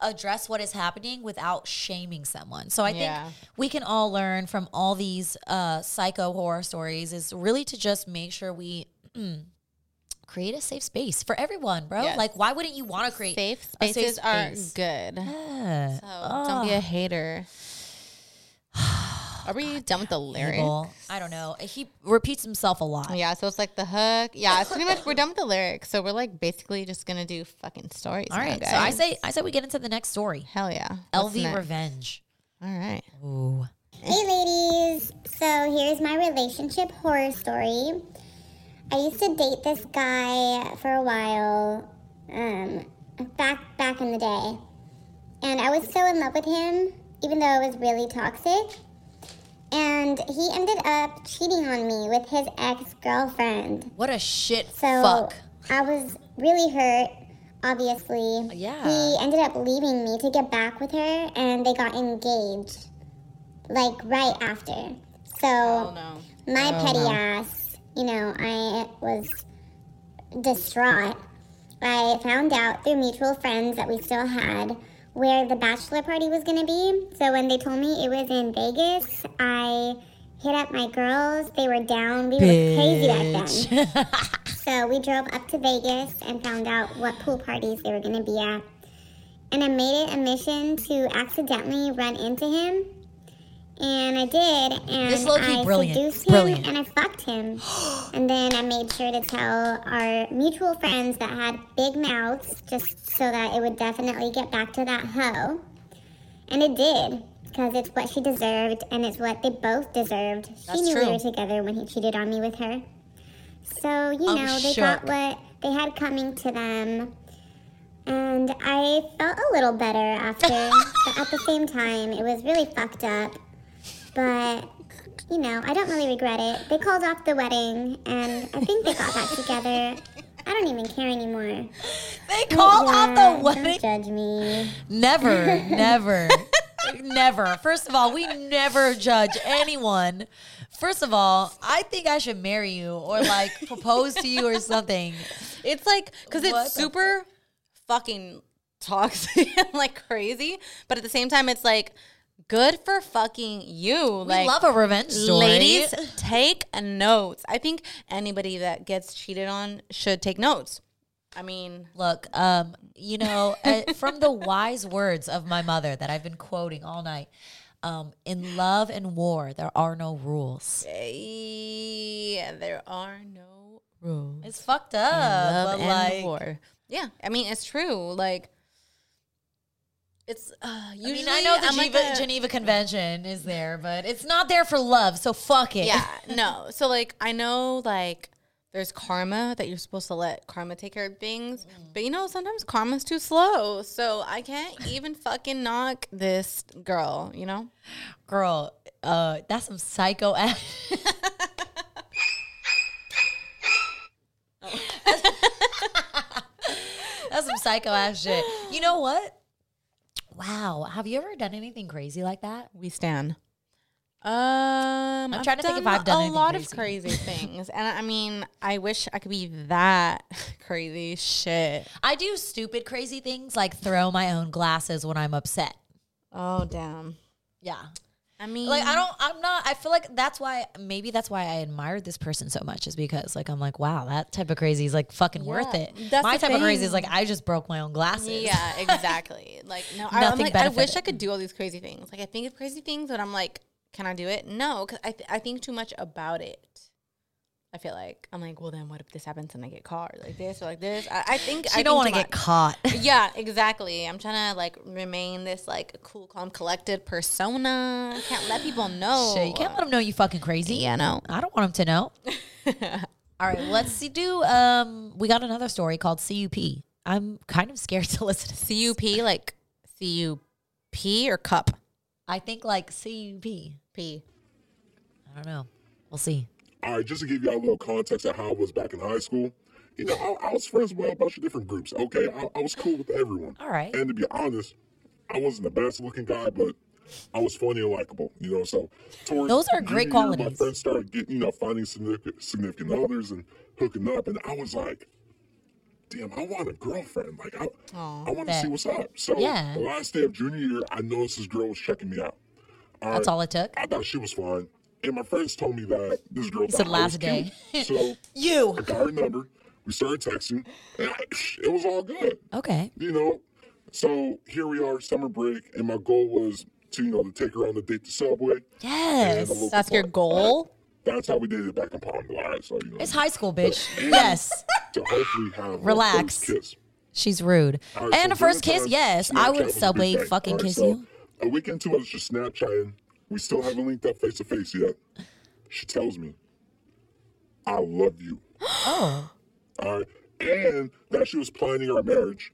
address what is happening without shaming someone. So I Yeah. think we can all learn from all these uh, psycho horror stories is really to just make sure we create a safe space for everyone, bro. Yes. Like, why wouldn't you want to create Safe a safe spaces are space? good. Yeah. So don't be a ah. hater. Are we done with the lyrics? Evil. I don't know. He repeats himself a lot. Yeah, so it's like the hook. Yeah, it's pretty much we're done with the lyrics. So we're like basically just gonna do fucking stories. All right. now, guys. So I say, I say we get into the next story. hell yeah. LV? Revenge. All right. Ooh. Hey ladies, so here's my relationship horror story. I used to date this guy for a while, um, back back in the day, and I was so in love with him, even though it was really toxic. And he ended up cheating on me with his ex girlfriend. What a shit So fuck. I was really hurt, obviously. Yeah. He ended up leaving me to get back with her, and they got engaged, like right after. So Oh no. my Oh, petty no. ass, you know, I was distraught. I found out through mutual friends that we still had where the bachelor party was going to be. So when they told me it was in Vegas, I hit up my girls. They were down. We were crazy back then. so we drove up to Vegas and found out what pool parties they were going to be at. And I made it a mission to accidentally run into him. And I did, and This I brilliant. seduced him Brilliant. and I fucked him. and then I made sure to tell our mutual friends that had big mouths, just so that it would definitely get back to that hoe. And it did, because it's what she deserved, and it's what they both deserved. She That's knew we were together when he cheated on me with her. So, you I'm know, they shook. got what they had coming to them. And I felt a little better after, but at the same time, it was really fucked up. But, you know, I don't really regret it. They called off the wedding, and I think they got back together. I don't even care anymore. They called Yeah, off the wedding. Don't judge me. Never, never, never. First of all, we never judge anyone. First of all, I think I should marry you or like propose to you or something. It's like because it's the super fucking toxic and like crazy, but at the same time, it's like good for fucking you. We like love a revenge story. Ladies, take notes. I think anybody that gets cheated on should take notes. I mean, Look, um, you know, uh, from the wise words of my mother that I've been quoting all night, um, in love and war, there are no rules. yeah, there are no rules. It's fucked up, love but and like, war. Yeah, I mean it's true. Like it's uh, I mean, I know the I'm like Geneva, a- Geneva Convention is there, but it's not there for love. So fuck it. Yeah, no. So like I know like there's karma that you're supposed to let karma take care of things, but you know sometimes karma's too slow. So I can't even fucking knock this girl. You know. girl, uh, that's some psycho ass. that's some psycho ass shit. You know what? Wow. Have you ever done anything crazy like that? We stand. Um, I'm trying to think if I've done a anything lot of crazy. crazy things, and I mean, I wish I could be that crazy. Shit. I do stupid, crazy things like throw my own glasses when I'm upset. Oh damn. Yeah. I mean, Like I don't I'm not I feel like that's why maybe that's why I admired this person so much is because like I'm like wow that type of crazy is like fucking worth it. that's my type of crazy is like I just broke my own glasses. Yeah, exactly. like no, I, I'm Nothing like, I wish. I could do all these crazy things. Like I think of crazy things, but I'm like, can I do it? No, because I th- I think too much about it. I feel like I'm like, well, then what if this happens and I get caught or like this or like this? I, I think She I don't want to get caught. yeah, exactly. I'm trying to like remain this like cool, calm, collected persona. I can't let people know. Shit, you can't let them know you fucking crazy. Yeah, no. I don't want them to know. All right, let's see. Do um, we got another story called CUP. I'm kind of scared to listen to CUP like CUP or cup. I think like CUP. P. I don't know. We'll see. All right, just to give y'all a little context of how I was back in high school, you know, I, I was friends with a bunch of different groups. Okay, I, I was cool with everyone. All right. And to be honest, I wasn't the best looking guy, but I was funny and likable. You know, so towards Those are great year, My qualities. friends started getting, you know, finding significant, significant others and hooking up, and I was like, damn, I want a girlfriend. Like, I, I want to see what's up. So Yeah. the last day of junior year, I noticed this girl was checking me out. That's all it took. I thought she was fine. And my friends told me that this girl You said thought I was last day. So You. I got her number. We started texting. And I, it was all good. Okay. You know, so here we are, summer break, and my goal was to, you know, to take her on a date to Subway. Yes. That's your park. goal. That's how we did it back in Palm July. So, you know, It's high school, bitch. Yes. To hopefully have Relax. kiss. She's rude. Right, and so a first kiss, yes. I would was subway fucking right, kiss so you. A week into us just Snapchatting. We still haven't linked up face to face yet. She tells me, I love you. Oh. All right. And that she was planning our marriage.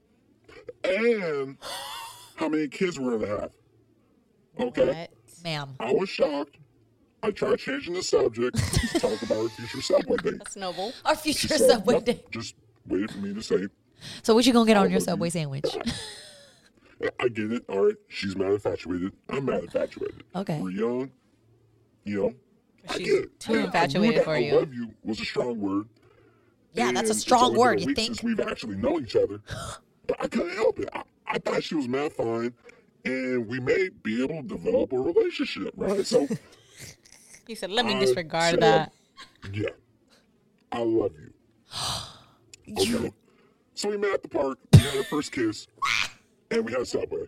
And how many kids we're going to have. Okay. Ma'am. I was shocked. I tried changing the subject to talk about our future subway date. That's noble. Our future said subway nothing, date. Just waited for me to say, So what you gonna get I on your love you. subway sandwich? I get it. All right. She's mad infatuated. I'm mad infatuated. Okay. We're young. You know. I She's get it. too And I knew infatuated that for I you. love you was a strong word. Yeah, that's a strong it's word, a you week think? Since we've actually known each other. But I couldn't help it. I, I thought she was mad fine. And we may be able to develop a relationship, right? So he said, let me I disregard said, that. Yeah. I love you. Okay. So we met at the park. We had our first kiss. And we had Subway.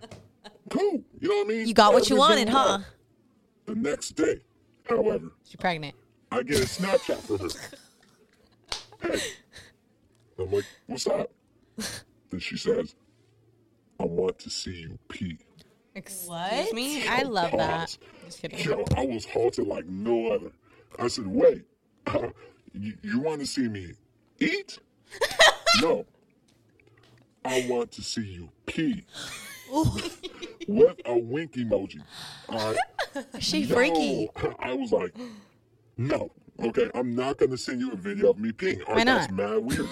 Cool. You know what I mean? You got what you wanted, huh? The next day, however, She's pregnant. I get a Snapchat from her. Hey. I'm like, what's up? Then she says, I want to see you pee. Excuse me? I love that. Just kidding. Yo, I was halted like no other. I said, wait, uh, you, you want to see me eat? no. I want to see you pee. With a wink emoji. All right. She No. freaky. I was like, no. Okay, I'm not to send you a video of me peeing. Why right, That's not? mad weird.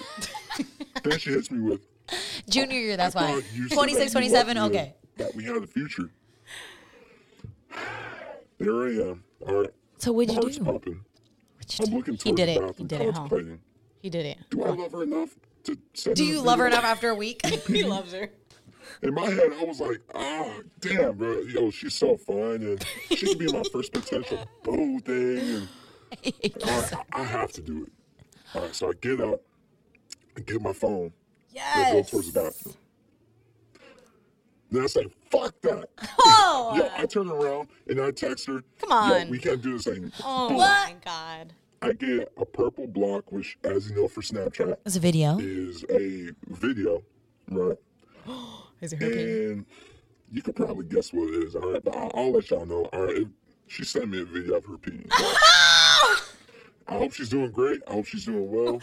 then she hits me with, Junior year, that's why. thought you said 26, 27, loved me okay. That we had a future. There I am. All right. So what'd you do? pumping. I'm looking He did it. He did it, huh? He did it. Do I love her enough to send Do you love her enough after a week? he loves her. In my head, I was like, ah, damn, bro. Yo, she's so fine. And she could be my first potential boo thing. And I, I have to do it. All right, so I get up and get my phone. Yes. And go towards the bathroom. Then I say, fuck that. Oh, Yo, I turn around and I text her. Come on. Yo, we can't do this anymore. oh Boom. my God. I get a purple block, which, as you know, for Snapchat, It's a video. is a video, right? Is it her pee? And you could probably guess what it is. All right, but I'll, I'll let y'all know. All right, she sent me a video of her peeing. I hope she's doing great. I hope she's doing well.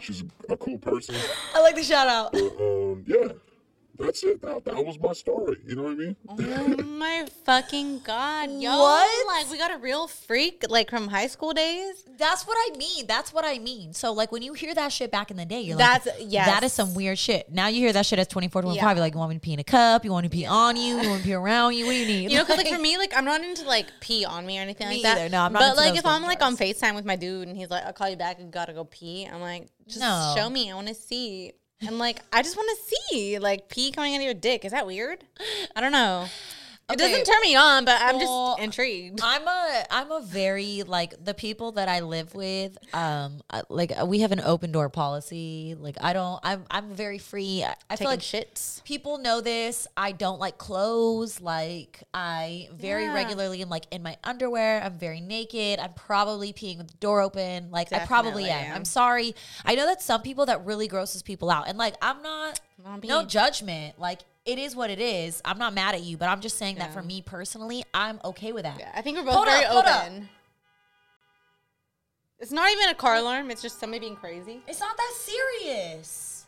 She's a cool person. I like the shout out. But, um, yeah, that's it. That, that was my story. You know what I mean? Oh my fucking god, yo! What? Like we got a real freak, like from high school days. That's what I mean. That's what I mean. So like when you hear that shit back in the day, you're like, That's- yes. that is some weird shit. Now you hear that shit as 24, 25. Yeah. You're like, you want me to pee in a cup? You want me to pee on you? You want me to pee around you? What do you need? You know, because like for me, like I'm not into like pee on me or anything Me like that. either. No, I'm not But into like those if I'm little like on Facetime with my dude and he's like, "I'll call you back. I gotta go pee." I'm like, just No. show me. I want to see. And like, I just want to see like pee coming out of your dick. Is that weird? I don't know. It Okay. doesn't turn me on, but I'm Well, just intrigued. I'm a I'm a very like the people that I live with. Um, I- like we have an open door policy. Like I don't. I'm I'm very free. I, I feel like shits. people know this. I don't like clothes. Like I very Yeah. regularly am like in my underwear. I'm very naked. I'm probably peeing with the door open. Like I probably am. am. I'm sorry. I know that some people that really grosses people out, and like I'm. Not No judgment. Like it is what it is. I'm not mad at you, but I'm just saying that for me personally, I'm okay with that. Yeah, I think we're both Hold very up. open. It's not even a car alarm. It's just somebody being crazy. It's not that serious.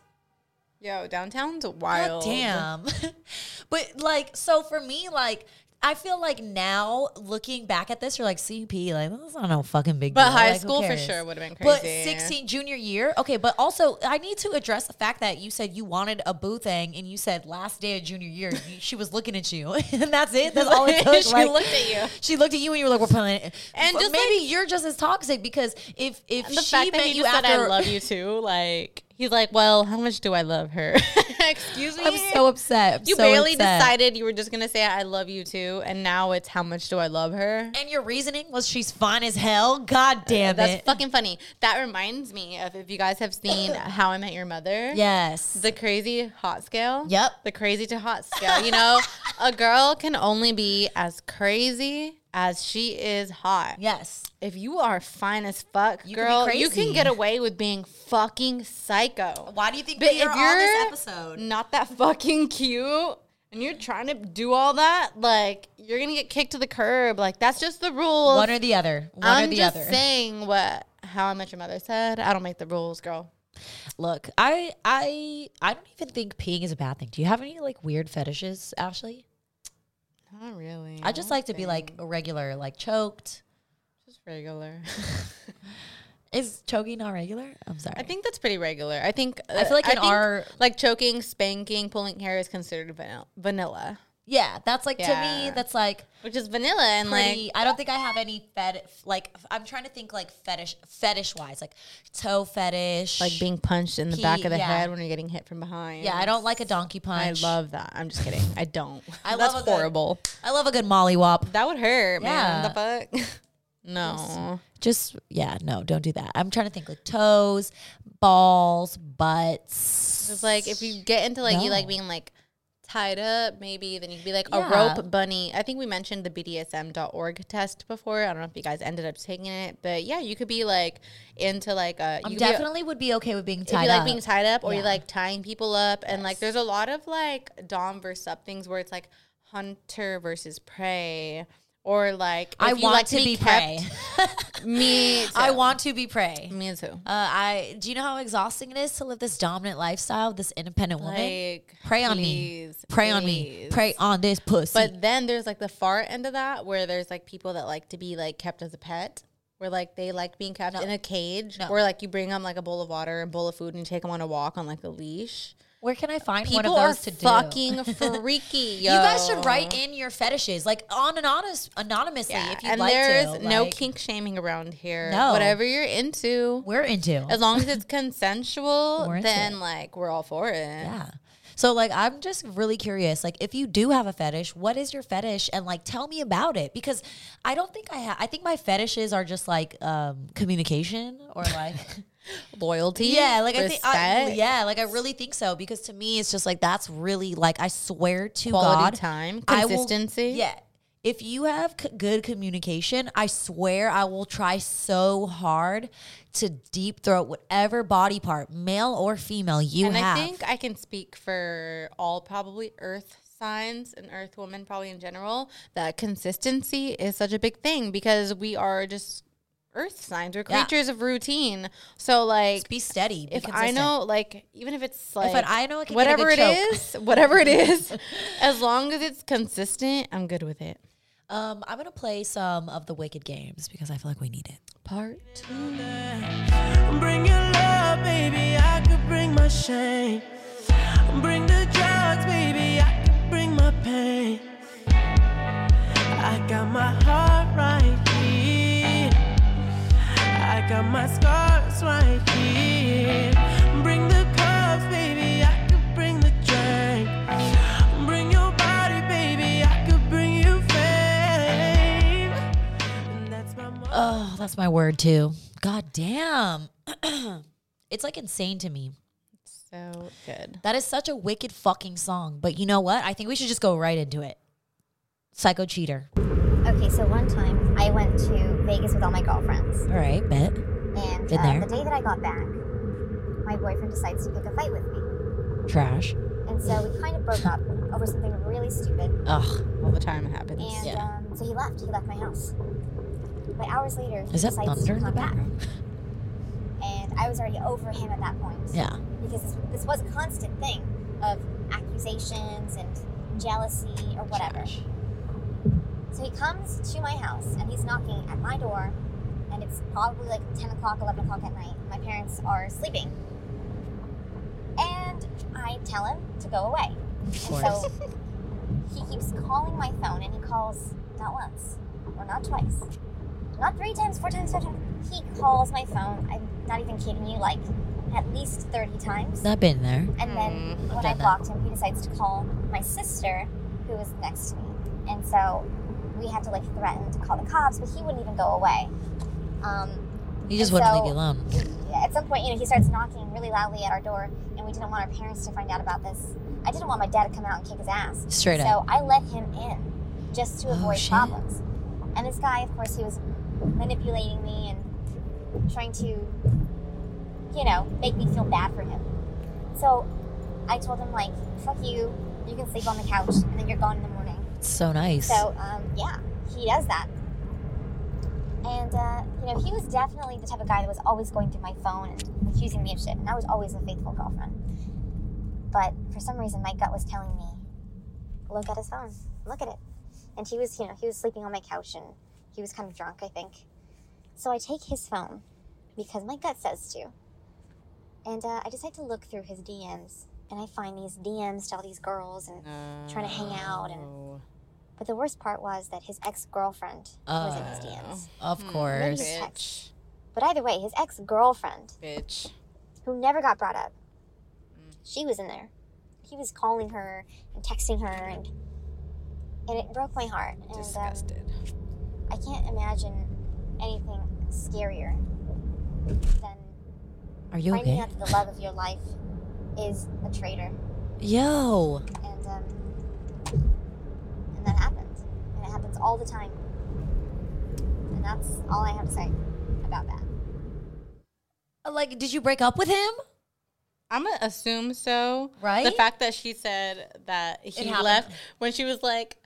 Yo, downtown's wild. God damn. but like, so for me, like, I feel like now looking back at this, you're like CP, like that's not no fucking big But deal. But high Like, school for sure would have been crazy. But 16 junior year, okay. But also, I need to address the fact that you said you wanted a boo thing, and you said last day of junior year, she was looking at you, and that's it. That's all it took. She Like, looked at you. She looked at you, and you were like, "We're playing." it." And But just maybe you're just as toxic because if if the she fact that met he you after, said I love you too, like he's like, well, how much do I love her? Excuse me. I'm so upset. I'm you so barely upset. decided you were just gonna say I love you too, and now it's how much do I love her? And your reasoning was she's fine as hell. God uh, damn That's it. That's fucking funny. That reminds me of if you guys have seen How I Met Your Mother. Yes. The crazy hot scale. Yep. The crazy to hot scale. You know, a girl can only be as crazy as she is hot. Yes. If you are fine as fuck, You can girl, you can get away with being fucking psycho. Why do you think But we are if on this episode? not that fucking cute and you're trying to do all that, like you're gonna get kicked to the curb. Like that's just the rules. One or the other. One I'm or the just other. saying what How I Met Your Mother said. I don't make the rules, girl. Look, I I I don't even think peeing is a bad thing. Do you have any like weird fetishes, Ashley? Not really. I just like to be like a regular, like choked. just regular. Is choking not regular? I'm sorry. I think that's pretty regular. I think I feel like uh, in think, our- like choking, spanking, pulling hair is considered vanilla. Yeah, that's like to me. That's like which is vanilla and pretty. like I don't think I have any fet like. I'm trying to think like fetish fetish wise, like toe fetish, like being punched in the back of the yeah. head when you're getting hit from behind. Yeah, I don't like a donkey punch. I punch. love that. I'm just kidding. I don't. I That's love a good- horrible. I love a good molly wop. That would hurt, man. The fuck? no. Just yeah, no, don't do that. I'm trying to think like toes, balls, butts. It's like if you get into like you like No. being like tied up, maybe then you'd be like Yeah. a rope bunny. I think we mentioned the BDSM.org test before. I don't know if you guys ended up taking it, but yeah, you could be like into like a. I you could be- definitely would be okay with being tied you like being tied up or you like tying people up and like there's a lot of like dom versus sub things where it's like hunter versus prey or like I you want like to be prey. me too. I want to be prey. me too Uh, I do you know how exhausting it is to live this dominant lifestyle, this independent woman? like Pray on me. please, Pray on me. please. Pray on this pussy. But then there's like the far end of that where there's like people that like to be like kept as a pet. Where like they like being kept No. in a cage, No. or like you bring them like a bowl of water and bowl of food and you take them on a walk on like a leash. Where can I find People one of are to do? fucking freaky. Yo. You guys should write in your fetishes, like on and honest, anonymously, Yeah, if you'd and like there's to. no like, kink shaming around here. No. whatever you're into, We're into. as long as it's consensual, We're into then it. like we're all for it. Yeah. So like I'm just really curious like if you do have a fetish, what is your fetish and like tell me about it because I don't think I have I think my fetishes are just like um communication or like Loyalty, Yeah, like I think I, yeah, like I really think so because to me it's just like that's really like I swear to Quality God time, I will- consistency. yeah. if you have c- good communication, I swear I will try so hard to deep throat whatever body part, male or female, you and have. I think I can speak for all probably Earth signs and Earth women, probably in general, that consistency is such a big thing because we are just Earth signs. We're Yeah. creatures of routine. So like, Just be steady. Be if I know, like, even if it's like, If I know I can whatever good it choke. is, whatever it is, as long as it's consistent, I'm good with it. Um, I'm gonna play some of the Wicked games because I feel like we need it. Part two. Bring your love, baby. I could bring my shame. Bring the drugs, baby. I could bring my pain. I got my heart right here. I got my scars right here. Bring the cups, baby. I could bring the drink. Bring your body, baby. I could bring you fame. And that's my Oh, that's my word too. God damn. it's like insane to me. so good. That is such a wicked fucking song. But you know what? I think we should just go right into it. Psycho Cheater. Okay, so one time I went to Vegas with all my girlfriends, All right, bet. and Been uh, there. the day that I got back, my boyfriend decides to pick a fight with me, Trash. and so we kind of broke up over something really stupid. Ugh. All the time it happens. And Yeah. um, so he left. He left my house. But hours later, he Is that decides thunder to in the come back. background? And I was already over him at that point. Yeah. Because this, this was a constant thing of accusations and jealousy or whatever. So he comes to my house and he's knocking at my door, and it's probably like 10 o'clock, 11 o'clock at night. My parents are sleeping. And I tell him to go away. And so he keeps calling my phone, and he calls not once or not twice, not three times, four times, five times. He calls my phone. I'm not even kidding you, like at least 30 times. I've been there. And then hmm, I've when I done that. blocked him, he decides to call my sister, who was next to me. And so we had to like threaten to call the cops, but he wouldn't even go away. Um, He just wouldn't so leave you alone. At some point, you know, he starts knocking really loudly at our door, and we didn't want our parents to find out about this. I didn't want my dad to come out and kick his ass. Straight so up. So I let him in just to Oh, avoid shit. problems. And this guy, of course, he was manipulating me and trying to, you know, make me feel bad for him. So I told him, like, fuck you, you can sleep on the couch, and then you're gone in the morning. It's so nice. So, um, yeah, he does that. And, uh, you know, he was definitely the type of guy that was always going through my phone and accusing me of shit. And I was always a faithful girlfriend. But for some reason, my gut was telling me, look at his phone, look at it. And he was, you know, he was sleeping on my couch and he was kind of drunk, I think. So I take his phone because my gut says to. And uh, I decide to look through his DMs. And I find these DMs to all these girls and trying to hang out and but the worst part was that his ex girlfriend was in his DMs. Of course. his ex. But either way, his ex girlfriend, Bitch. who never got brought up, she was in there. He was calling her and texting her, and and it broke my heart. And Disgusted. Um, I can't imagine anything scarier than Are you finding okay? out that the love of your life is a traitor. Yo. and um, and that happens, and it happens all the time. And that's all I have to say about that. Like, did you break up with him? I'm gonna assume so. Right? The fact that she said that he left when she was like,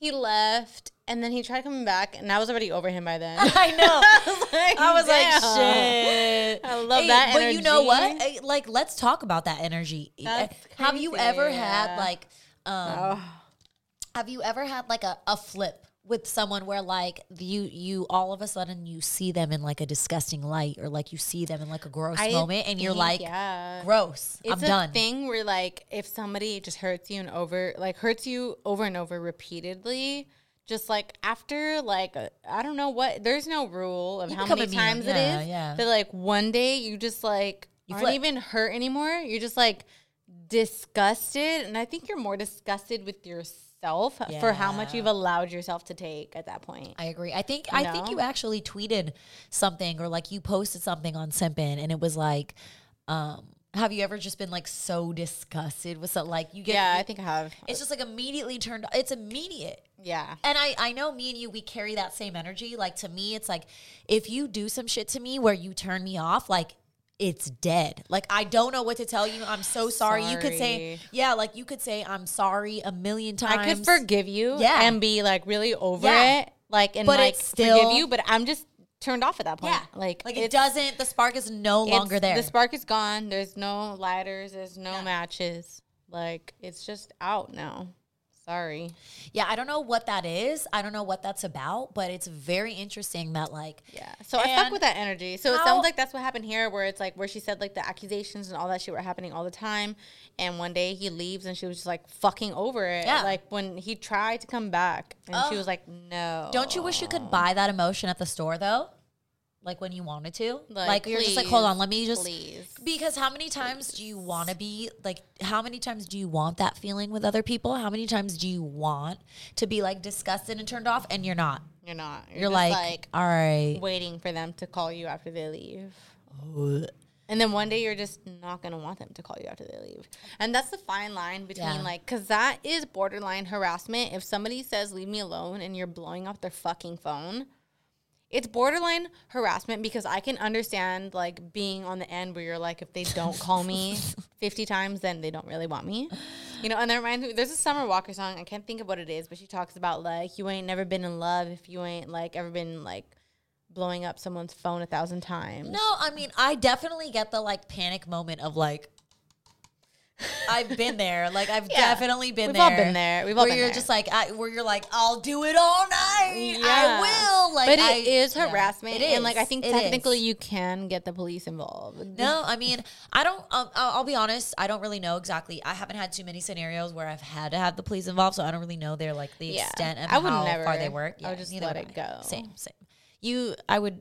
he left and then he tried coming back and I was already over him by then. I know. I was like, "Damn." shit. I love Hey, that But you know what? Like, let's talk about that energy. That's Have you ever crazy. had like, um, Oh. Have you ever had like a, a flip with someone where like you you all of a sudden you see them in like a disgusting light or like you see them in like a gross I moment and you're think, like, yeah. gross. It's I'm a done. thing where like if somebody just hurts you and over like hurts you over and over repeatedly, just like after like I I don't know what there's no rule of You how many times Yeah, it is. yeah. That like one day you just like You aren't flip. even hurt anymore. You're just like disgusted, and I think you're more disgusted with yourself for how much you've allowed yourself to take at that point. I agree. I think You I think you actually tweeted something or like you posted something on Simpin and it was like, um, Have you ever just been like so disgusted with something? Like you get, Yeah, I think I have. it's just like immediately turned. It's immediate. Yeah. And I, I know me and you, we carry that same energy. Like to me, it's like if you do some shit to me where you turn me off, like it's dead. Like I don't know what to tell you. I'm so sorry. You could say, yeah, like you could say I'm sorry a million times. I could forgive you Yeah. and be like really over Yeah. it. Like and But like still- forgive you, but I'm just turned off at that point. Yeah. Like Like it doesn't. The spark is no longer there. The spark is gone. There's no lighters, there's no matches. Like it's just out now. Sorry. yeah, I don't know what that is. I don't know what that's about, but it's very interesting that like Yeah. So I fuck with that energy. So it sounds like that's what happened here, where it's like where she said like the accusations and all that shit were happening all the time, and one day he leaves and she was just like fucking over it. Yeah. Like when he tried to come back and she was like, no. Don't you wish you could buy that emotion at the store though? Like when you wanted to? Like, Like, you're just like, hold on, let me just please. because how many times do you want to be like how many times do you want that feeling with other people? How many times do you want to be like disgusted and turned off and you're not? You're not. You're, just, like, all right. waiting for them to call you after they leave. And then one day you're just not gonna want them to call you after they leave, and that's the fine line between Yeah. like, cause that is borderline harassment. If somebody says "leave me alone" and you're blowing up their fucking phone, it's borderline harassment because I can understand like being on the end where you're like, if they don't call me 50 times, then they don't really want me. You know, and that reminds me, there's a Summer Walker song. I can't think of what it is, but she talks about like, you ain't never been in love if you ain't like ever been like blowing up someone's phone a thousand times. No, I mean, I definitely get the like panic moment of like I've been there. Like I've Yeah. definitely been there. We've all been there. We've all where been you're there. just like I, where you're like I'll do it all night. Yeah. I will. Like but I, it is yeah. harassment, It and like I think It technically is. you can get the police involved. No, I mean, I don't. Um, I'll, I'll be honest. I don't really know exactly. I haven't had too many scenarios where I've had to have the police involved, so I don't really know their like the Yeah. extent of I would how never. far they work. I would just let it I. go. Same, same. You, I would.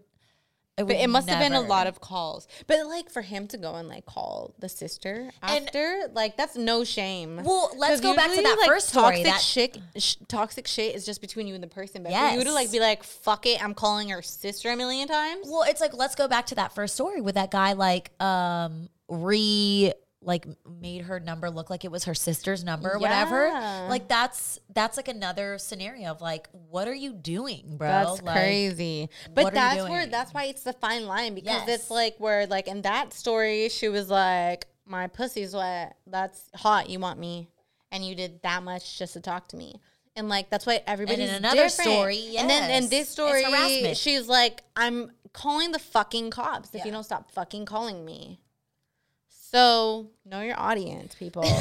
I But it must have been a lot of calls. But like for him to go and like call the sister after, like that's no shame. Well, let's go back to that like, first story, Toxic that- shit, sh- toxic shit is just between you and the person. But for you to Yes. like be like, "Fuck it," I'm calling her sister a million times. Well, it's like let's go back to that first story with that guy like um re like made her number look like it was her sister's number or whatever. Like that's that's like another scenario of like what are you doing, bro? That's Like, crazy. But that's where that's why it's the fine line because Yes. it's like where like in that story she was like, My pussy's wet. That's hot, you want me. And you did that much just to talk to me. And like that's why everybody's another different. story, And then in yes, this story, she's like, I'm calling the fucking cops if Yeah. you don't stop fucking calling me. So know your audience, people.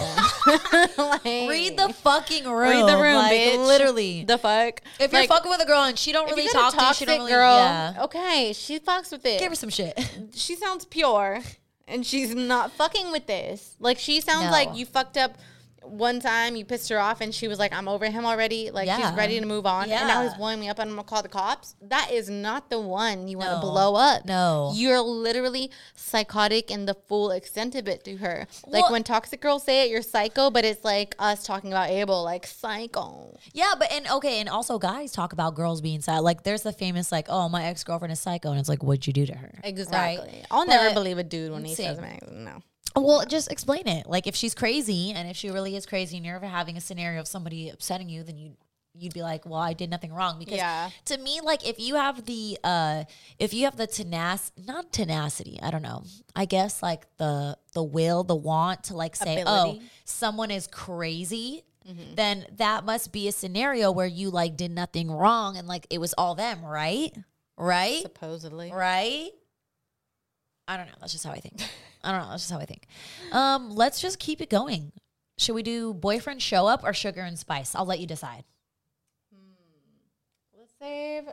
Like, Read the fucking room. Read the room, like, bitch. Literally. The fuck. if you're fucking with a girl and she don't really talk to you, she don't really girl, yeah. okay, she fucks with it. Give her some shit. she sounds pure, and she's not fucking with this. Like she sounds No. like you fucked up one time, you pissed her off, and she was like, "I'm over him already." Like Yeah. she's ready to move on, Yeah. and now he's blowing me up, and I'm gonna call the cops. That is not the one you want to No. blow up. No. you're literally psychotic in the full extent of it to her. Like when toxic girls say it, you're psycho, but it's like us talking about Abel, like psycho. Yeah, but and okay, and also guys talk about girls being sad. Like there's the famous like, oh, my ex girlfriend is psycho, and it's like, what'd you do to her? Exactly. Right? I'll never believe a dude when he Same. says no. Well, just explain it. Like if she's crazy, and if she really is crazy, and you're ever having a scenario of somebody upsetting you, then you you'd be like, well, I did nothing wrong. Because Yeah. to me, like if you have the uh if you have the tenac not tenacity, I don't know. I guess like the the will, the want to like say, Ability. oh, someone is crazy. Then that must be a scenario where you like did nothing wrong and like it was all them, right? Right? Supposedly. Right? I don't know. That's just how I think. I don't know. That's just how I think. Um, let's just keep it going. Should we do boyfriend show up or sugar and spice? I'll let you decide. Let's save.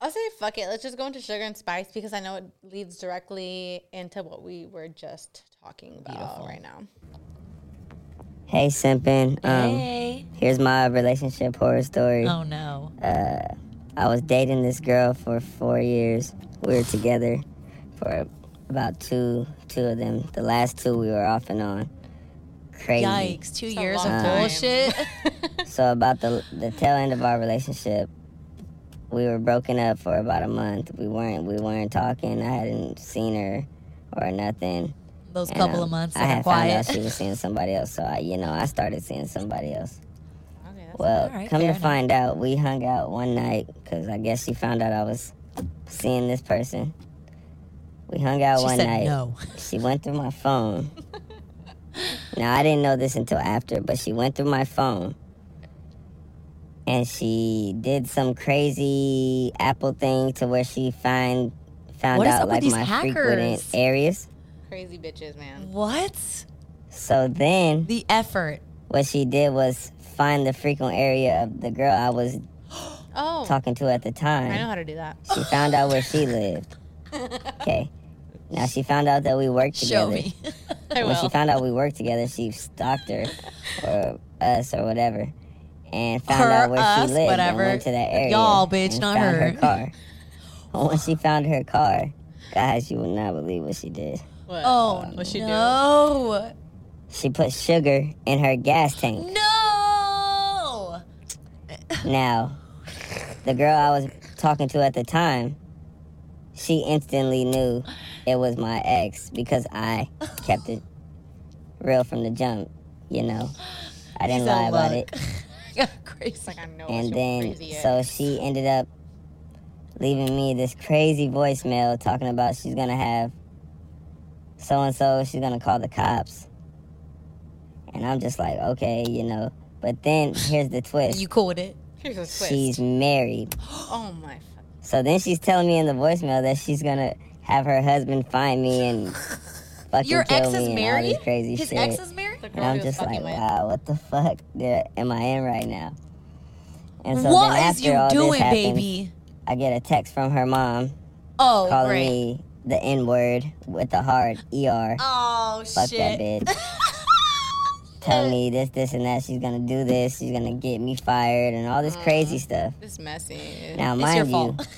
I'll say fuck it. Let's just go into sugar and spice because I know it leads directly into what we were just talking about right now. Hey, Simpin. Um, Hey. Here's my relationship horror story. Oh no. Uh, I was dating this girl for four years. We were together for about two, two of them. The last two we were off and on. Crazy. Yikes. Two years of time. bullshit. So about the the tail end of our relationship, we were broken up for about a month. We weren't we weren't talking. I hadn't seen her or nothing. Those And, couple um, of months I that are had found out she was seeing somebody else, so I, you know, I started seeing somebody else. Okay, Well, All right, come to enough. find out, we hung out one night because I guess she found out I was seeing this person. We hung out She one said night. no. She went through my phone. now I didn't know this until after, but she went through my phone. And she did some crazy Apple thing to where she find found What is out like my frequented hackers? areas. crazy bitches, man. What? So then The effort. what she did was find the frequent area of the girl I was Oh, talking to at the time. I know how to do that. She found out where she lived. Okay. Now she found out that we worked together. Show me. I When she found out we worked together, she stalked her or us or whatever, and found Her, out where us, she lived whatever. and went to that area. Y'all, bitch, and not found her. her car. But when she found her car, guys, you will not believe what she did. What? Oh What she do? no! She put sugar in her gas tank. No! Now, the girl I was talking to at the time, she instantly knew it was my ex because I kept it real from the jump. You know, I didn't lie about it. Like I know. And then, crazy so she ended up leaving me this crazy voicemail talking about she's gonna have so and so, she's gonna call the cops. And I'm just like, okay, you know. But then here's the twist You cool with it? Here's a twist. she's married. oh my. So then she's telling me in the voicemail that she's gonna have her husband find me and fucking Your kill ex me is and all married? this crazy His shit. ex is married? And I'm just like, fucking with. wow, what the fuck did, am I in right now? And so What then is after you all doing, this happens, baby? I get a text from her mom Oh, calling great. me the N word with the hard ER. Oh Fuck shit! that bitch. Telling me this, this, and that. She's gonna do this. She's gonna get me fired and all this crazy stuff. This messy. Now, It's mind your you, fault.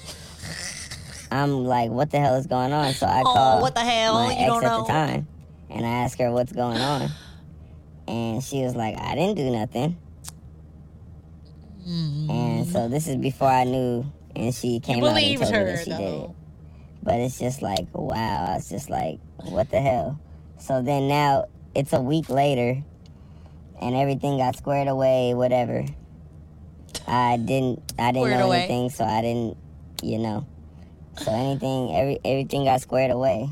I'm like, what the hell is going on? So I Oh, call what the hell? my You ex don't at know? the time, and I asked her what's going on, and she was like, I didn't do nothing. And so this is before I knew, and she came out and told me that she did it. But it's just like, wow. I was just like, what the hell? So then now it's a week later, and everything got squared away. Whatever. I didn't. I didn't Squared know away. anything, so I didn't. You know. So anything, every everything got squared away.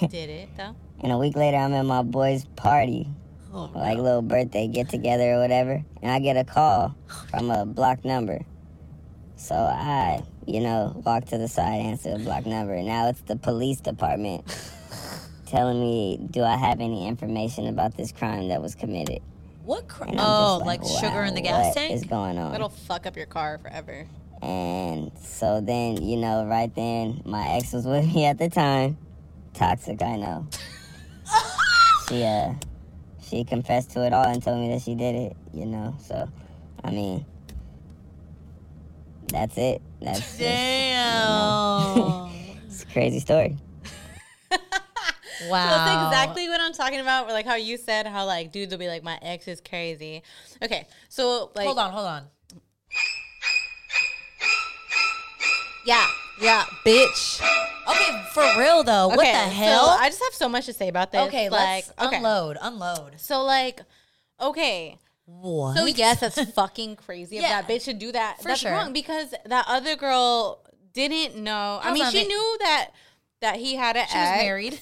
Did it though? And a week later, I'm at my boy's party, Oh, like little birthday get together or whatever, and I get a call from a blocked number. So I, you know, walk to the side, answer the blocked number. Now it's the police department telling me, do I have any information about this crime that was committed? What? crime? Oh, just like, wow, sugar in the gas what tank? is going on? That'll fuck up your car forever. And so then, you know, right then, my ex was with me at the time. Toxic, I know. she uh she confessed to it all and told me that she did it, you know. So I mean that's it. That's just, Damn. it's a crazy story. wow. So that's exactly what I'm talking about. Like how you said how like dudes will be like, my ex is crazy. Okay, so like, hold on, hold on. Yeah, yeah, bitch. Okay, for real though. What the so hell? I just have so much to say about this. okay, like, let's okay. unload, unload. So like, okay. What? So yes, that's fucking crazy. Yeah. If that bitch should do that, For that's sure. wrong because that other girl didn't know. I How's mean, that she ma- knew that that he had an She was ex. married.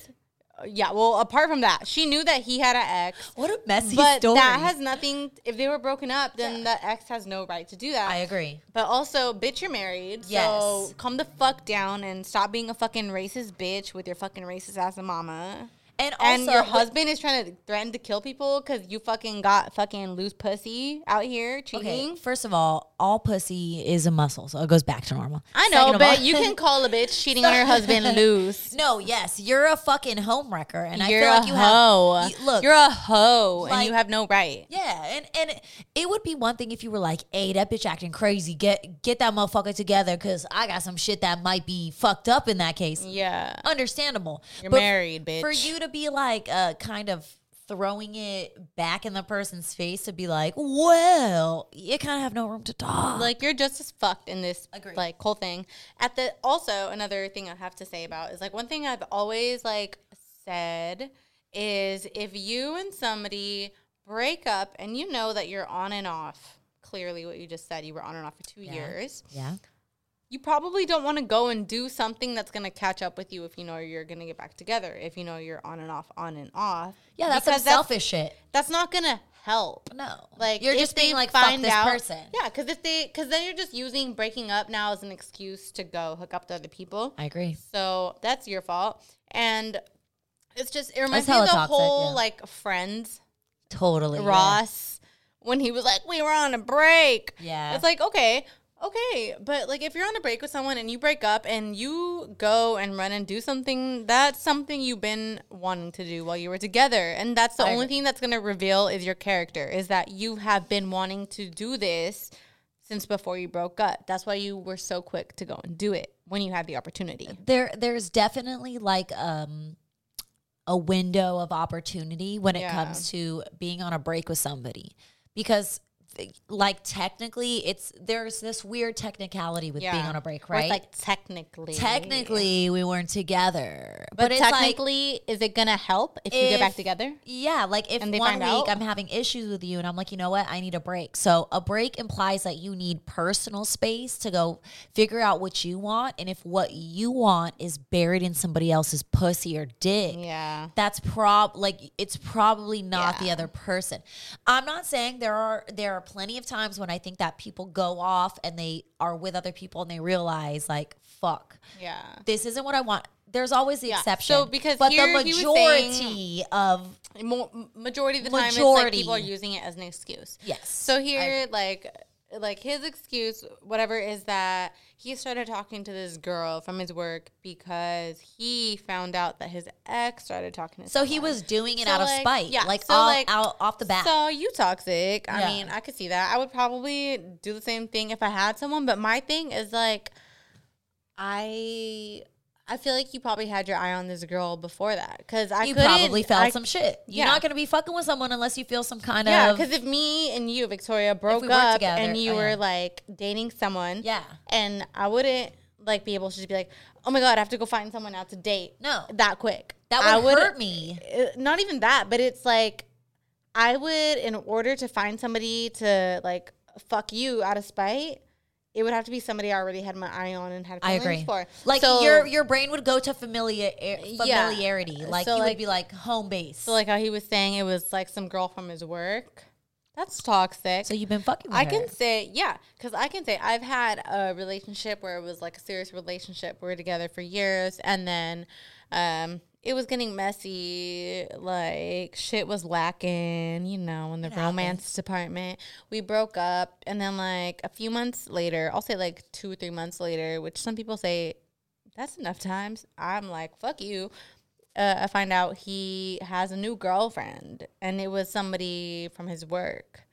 Yeah. Well, apart from that, she knew that he had an ex. What a messy But story. that has nothing. If they were broken up, then the ex has no right to do that. I agree. But also, bitch, you're married. Yes. So come the fuck down and stop being a fucking racist bitch with your fucking racist ass mama. And And also, your husband is trying to threaten to kill people because you fucking got fucking loose pussy out here cheating. Okay, first of all, all pussy is a muscle, so it goes back to normal. I know, Second but all- you can call a bitch cheating on her husband loose. No, yes, you're a fucking homewrecker, and you're I feel like you hoe. have. you- look, you're a hoe, and you have no right. Yeah, and and it, it would be one thing if you were like, "Hey, that bitch acting crazy. Get get that motherfucker together, cause I got some shit that might be fucked up in that case." Yeah. Understandable. You're But married, bitch. For you to be like, uh, kind of throwing it back in the person's face to be like, "Well, you kind of have no room to talk." Like you're just as fucked in this Agreed. like whole thing. At the also another thing I have to say about is like one thing I've always like said is if you and somebody break up and you know that you're on and off. Clearly, what you just said, you were on and off for two Yeah. years. Yeah. You probably don't want to go and do something that's going to catch up with you if you know you're going to get back together. If you know you're on and off, on and off. Yeah, that's some selfish shit. That's not going to help. No. Like You're just being like, fuck find this out- person. Yeah, because if they, because then you're just using breaking up now as an excuse to go hook up to other people. I agree. So that's your fault, and it's just it reminds me of the toxic, whole yeah. like Friends Totally. yeah. Ross when he was like, "We were on a break." Yeah. it's like okay. Okay, but like if you're on a break with someone and you break up and you go and run and do something, that's something you've been wanting to do while you were together. And that's the I only agree. thing that's going to reveal is your character, is that you have been wanting to do this since before you broke up. That's why you were so quick to go and do it when you had the opportunity. there there's definitely like um a window of opportunity when it Yeah. comes to being on a break with somebody because like technically it's there's this weird technicality with being on a break right like technically. technically we weren't together But, like technically, is it gonna help if, you get back together? Yeah, like if one week out? I'm having issues with you and I'm like, you know what, I need a break. So a break implies that you need personal space to go figure out what you want. And if what you want is buried in somebody else's pussy or dick, Yeah. that's prob like it's probably not the other person. I'm not saying there are there are plenty of times when I think that people go off and they are with other people and they realize like, fuck, Yeah. this isn't what I want. There's always the Yeah. exception. So, because but the majority of majority of the time, it's like Majority. people are using it as an excuse. Yes. So here, like, like his excuse, whatever, is that he started talking to this girl from his work because he found out that his ex started talking to. So he was doing it So, out of spite, yeah, like, so, all, like, out off the bat. So you toxic. I Yeah. mean, I could see that. I would probably do the same thing if I had someone. But my thing is like, I. I feel like you probably had your eye on this girl before that because I you probably felt I- some shit. You're Yeah. not gonna be fucking with someone unless you feel some kind Yeah, of yeah. because if me and you, Victoria, broke we up together, and you oh, were yeah. like dating someone, Yeah. and I wouldn't like be able to just be like, oh my god, I have to go find someone out to date. No. that quick. That I would hurt me. uh, Not even that, but it's like I would, in order to find somebody to like fuck you out of spite, it would have to be somebody I already had my eye on and had I feelings agree. for. Like So- your your brain would go to familiar Yeah. familiarity. Like So, you like- would be like home base. So like how he was saying, it was like some girl from his work. That's toxic. So you've been fucking with I her. can say, yeah, because I can say I've had a relationship where it was like a serious relationship. We were together for years, and then um, it was getting messy. Like shit was lacking, you know, in the It romance department. We broke up, and then like a few months later, I'll say like two or three months later, which some people say that's enough times. I'm like, fuck you. Uh, I find out he has a new girlfriend, and it was somebody from his work.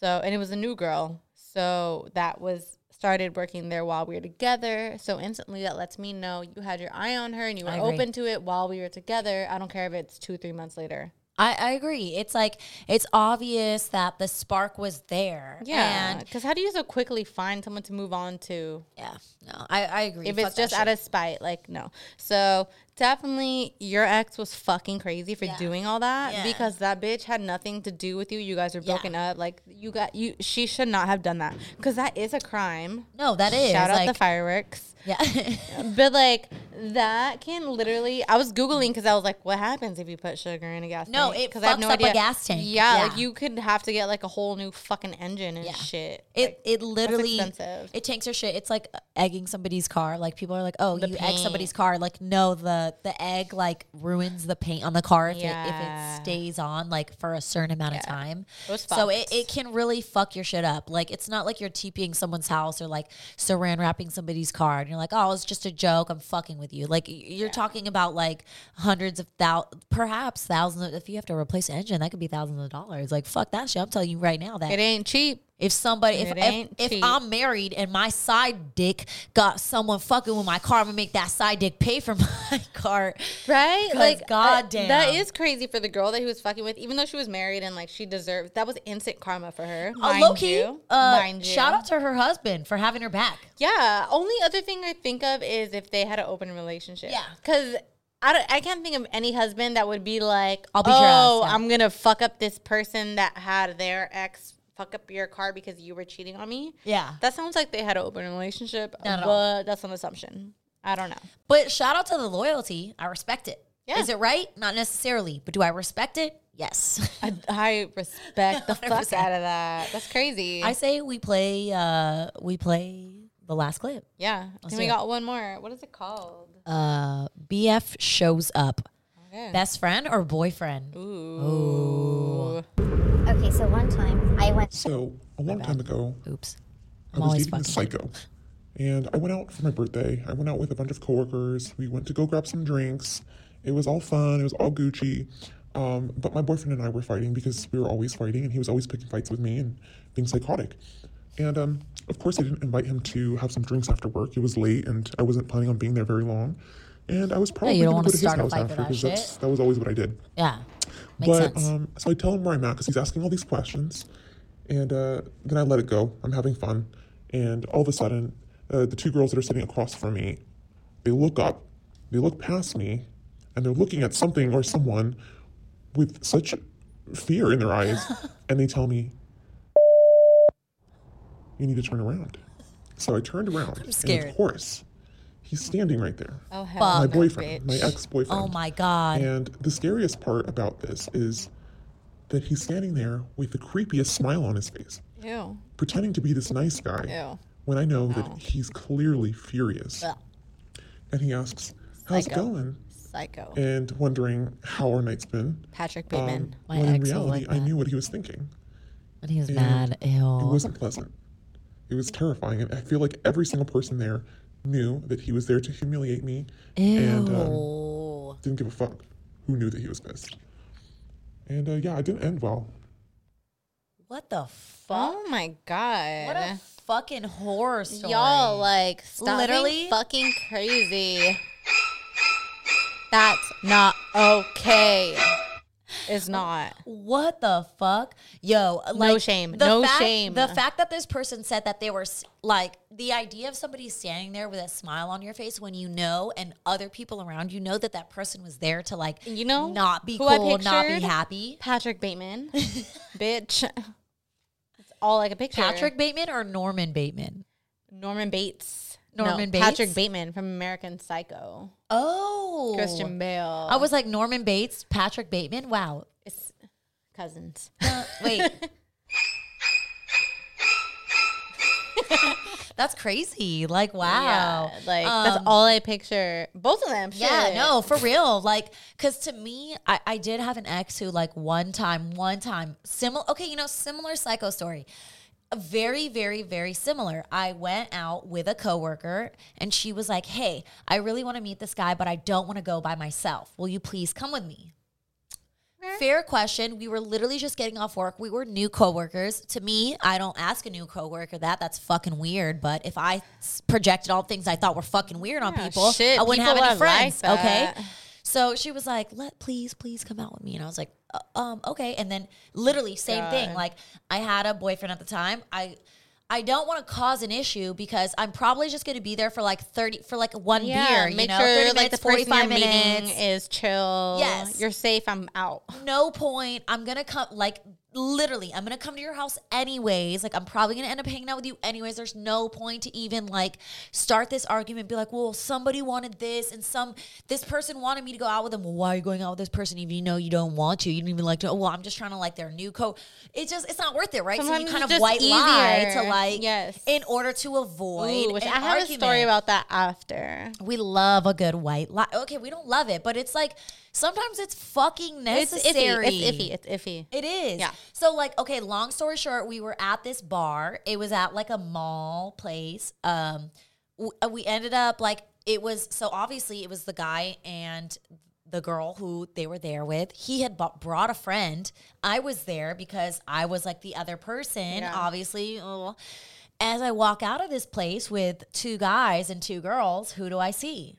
So, and it was a new girl. So that was started working there while we were together. So instantly that lets me know you had your eye on her and you were open to it while we were together. I don't care if it's two, three months later. I, I agree. It's like it's obvious that the spark was there. Yeah. And Because how do you so quickly find someone to move on to? yeah, no, I, I agree. If Fuck it's that just shit. out of spite, like no. So definitely your ex was fucking crazy for Yeah. doing all that Yeah. because that bitch had nothing to do with you. You guys are Yeah. broken up. Like you got you. She should not have done that because that is a crime. No, that is Shout out the fireworks. Yeah. but like that can literally. I was googling because I was like, what happens if you put sugar in a gas? No, tank? it 'Cause I have fucks up a gas tank. Yeah, Yeah. like you could have to get like a whole new fucking engine and Yeah. shit. It Like, it literally expensive. it tanks your shit. It's like egging somebody's car. Like people are like, oh, The you egg somebody's car. Like no, the the egg like ruins the paint on the car if it if it stays on like for a certain amount of time. Those So it, it can really fuck your shit up. Like it's not like you're TPing someone's house or like saran wrapping somebody's car and you're like, oh, it's just a joke. I'm fucking with you. Like you're talking about like hundreds of thou perhaps thousands. Of, if you have to replace an engine, that could be thousands of dollars. Like fuck that shit. I'm telling you right now that it ain't cheap. If somebody, if if, if. I'm married and my side dick got someone fucking with my car, I'm gonna make that side dick pay for my car. Right? Like, goddamn. uh, that is crazy for the girl that he was fucking with, even though she was married and like she deserved that was instant karma for her. Uh, Mind low key, you. uh, mind you. shout out to her husband for having her back. Yeah. Only other thing I think of is if they had an open relationship. Yeah. Because I, don't, I can't think of any husband that would be like, I'll beat oh, ass, yeah." I'm gonna fuck up this person that had their ex fuck up your car because you were cheating on me. Yeah. That sounds like they had an open relationship, Not but all. that's an assumption. I don't know. But shout out to the loyalty. I respect it. Yeah. Is it right? Not necessarily. But do I respect it? Yes. I, I respect the fuck out of that. That's crazy. I say we play uh we play the last clip. yeah. Let's and we it. got one more. What is it called? Uh BF shows up. Okay. Best friend or boyfriend? Ooh. Okay, so one time I went. So a long time ago, Oops. I I'm was always dating a fucking. psycho. And I went out for my birthday. I went out with a bunch of coworkers. We went to go grab some drinks. It was all fun. It was all Gucci. Um, but my boyfriend and I were fighting because we were always fighting, and he was always picking fights with me and being psychotic. And um, of course, I didn't invite him to have some drinks after work. It was late, and I wasn't planning on being there very long. And I was probably you don't going wanna to go to his house after that because that's that was always what I did. Yeah. Makes but sense. um, so I tell him where I'm at because he's asking all these questions, and uh, then I let it go. I'm having fun, and all of a sudden, uh, the two girls that are sitting across from me, they look up, they look past me, and they're looking at something or someone with such fear in their eyes, and they tell me, "You need to turn around." So I turned around, and scared. of course, he's standing right there. Oh hell, My no, boyfriend, my ex-boyfriend. oh my god. And the scariest part about this is that he's standing there with the creepiest smile on his face, Ew. pretending to be this nice guy Ew. when I know that he's clearly furious. Ugh. And he asks, How's Psycho. it going? Psycho. And wondering how our night's been. Patrick Um, Bateman. My when in ex was reality, like I that. knew what he was thinking. and he was and mad. It wasn't pleasant. It was terrifying. And I feel like every single person there knew that he was there to humiliate me and um, didn't give a fuck who knew that he was pissed. And uh, yeah, it didn't end well. what the fuck? oh my god. What a fucking horror story. Y'all like stop Literally? being fucking crazy. That's not okay. It's not. What the fuck? Yo, like shame. the No fact- shame. The fact that this person said that they were like the idea of somebody standing there with a smile on your face when you know and other people around you know that that person was there to like You know, not be cool, not be happy. Patrick Bateman, bitch. It's all like a picture. Patrick Bateman or Norman Bateman? Norman Bates. Norman no, Patrick Bateman from American Psycho. Oh, Christian Bale. I was like Norman Bates, Patrick Bateman. Wow. It's cousins. Uh, wait. That's crazy. Like, wow. Yeah, like that's Um, all I picture. Both of them. Yeah, no, for real. Like, cause to me, I, I did have an ex who, like, one time, one time, similar. Okay, you know, similar psycho story. Very, very, very similar. I went out with a coworker, and she was like, "Hey, I really want to meet this guy, but I don't want to go by myself. Will you please come with me?" Fair question. We were literally just getting off work. We were new coworkers. To me, I don't ask a new coworker that. That's fucking weird. But if i projected all things I thought were fucking weird on Yeah, people, shit, I wouldn't have people any are like friends. okay. So she was like, "Let please, please come out with me," and I was like, "Um, okay." And then literally same thing. Like I had a boyfriend at the time. I. I don't want to cause an issue because I'm probably just going to be there for like 30 for like one Yeah, beer, you make know, sure 30 like the 45 minutes. meeting is chill. Yes. you're safe. I'm out. no point. I'm gonna come like literally, I'm gonna come to your house anyways. Like I'm probably gonna end up hanging out with you anyways. There's no point to even like start this argument, be like, well, somebody wanted this and some this person wanted me to go out with them. Well, why are you going out with this person even you know you don't want to? You don't even like to oh, well, I'm just trying to like their new coat. It just it's not worth it, right? so Sometimes you kind of white lie to like Yes. in order to avoid Ooh, which I have a story about that after. We love a good white lie. Okay, we don't love it, but it's like sometimes it's fucking It's necessary. iffy. It's iffy. It's iffy. It is. Yeah. So like, okay, long story short, we were at this bar. It was at like a mall place. Um, uh, we ended up like it was so obviously it was the guy and the girl who they were there with. He had brought a friend. I was there because I was like the other person. Yeah. Obviously. uh, As I walk out of this place with two guys and two girls, who do I see?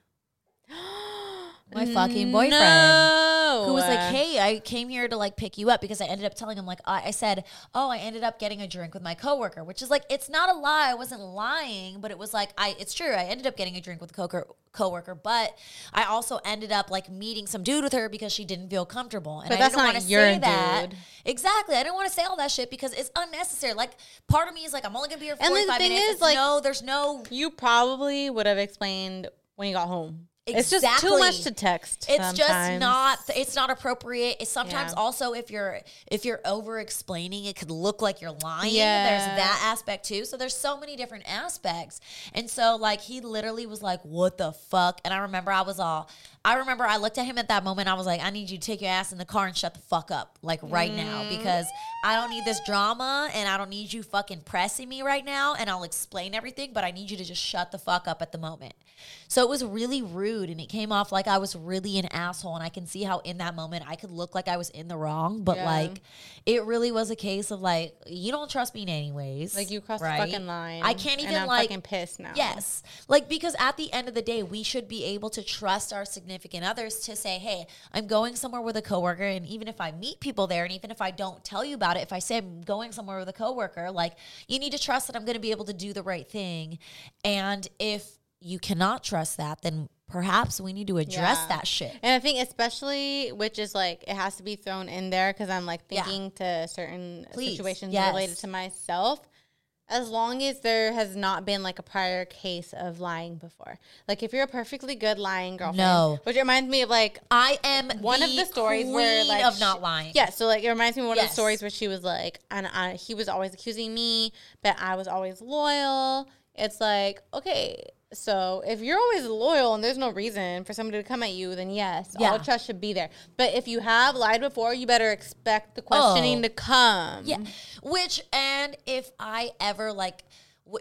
my fucking boyfriend No. who was like, "Hey, I came here to like pick you up because I ended up telling him like I, I said, oh, I ended up getting a drink with my coworker, which is like it's not a lie. I wasn't lying, but it was like I it's true. I ended up getting a drink with a coworker, coworker, but I also ended up like meeting some dude with her because she didn't feel comfortable, and But I that's didn't want to your say that. dude. Exactly, I didn't want to say all that shit because it's unnecessary. Like part of me is like, I'm only gonna be here for And the thing minutes. is, It's like, no, there's no. You probably would have explained when you got home. It's just too much to text. It's just not. It's not appropriate. It's sometimes Yeah. also if you're if you're over explaining, it could look like you're lying. There's that aspect too. So there's so many different aspects. And so like he literally was like, "What the fuck?" And I remember I was all. I remember I looked at him at that moment. I was like, "I need you to take your ass in the car and shut the fuck up, like right now, Mm. because I don't need this drama and I don't need you fucking pressing me right now. And I'll explain everything, but I need you to just shut the fuck up at the moment." So it was really rude and it came off like I was really an asshole. And I can see how in that moment I could look like I was in the wrong. But Yeah. like it really was a case of like, you don't trust me anyways. Like you crossed right? the fucking line. I can't even I'm like fucking pissed now. Yes. Like because at the end of the day, we should be able to trust our significant others to say, Hey, I'm going somewhere with a coworker, and even if I meet people there, and even if I don't tell you about it, if I say I'm going somewhere with a coworker, like you need to trust that I'm gonna be able to do the right thing. And if you cannot trust that, then perhaps we need to address Yeah. that shit. And I think especially, which is like, it has to be thrown in there because I'm like Yeah. thinking to certain Please, situations yes. related to myself. As long as there has not been like a prior case of lying before. Like if you're a perfectly good lying girlfriend. No. Which reminds me of like I am one of the the stories where like of not lying. Yeah, so like it reminds me of one of the stories where she was like, and I, he was always accusing me, but I was always loyal. It's like, okay, so if you're always loyal and there's no reason for somebody to come at you, then yes, Yeah. all trust should be there. But if you have lied before, you better expect the questioning Oh. to come. Yeah. Which, and if I ever like,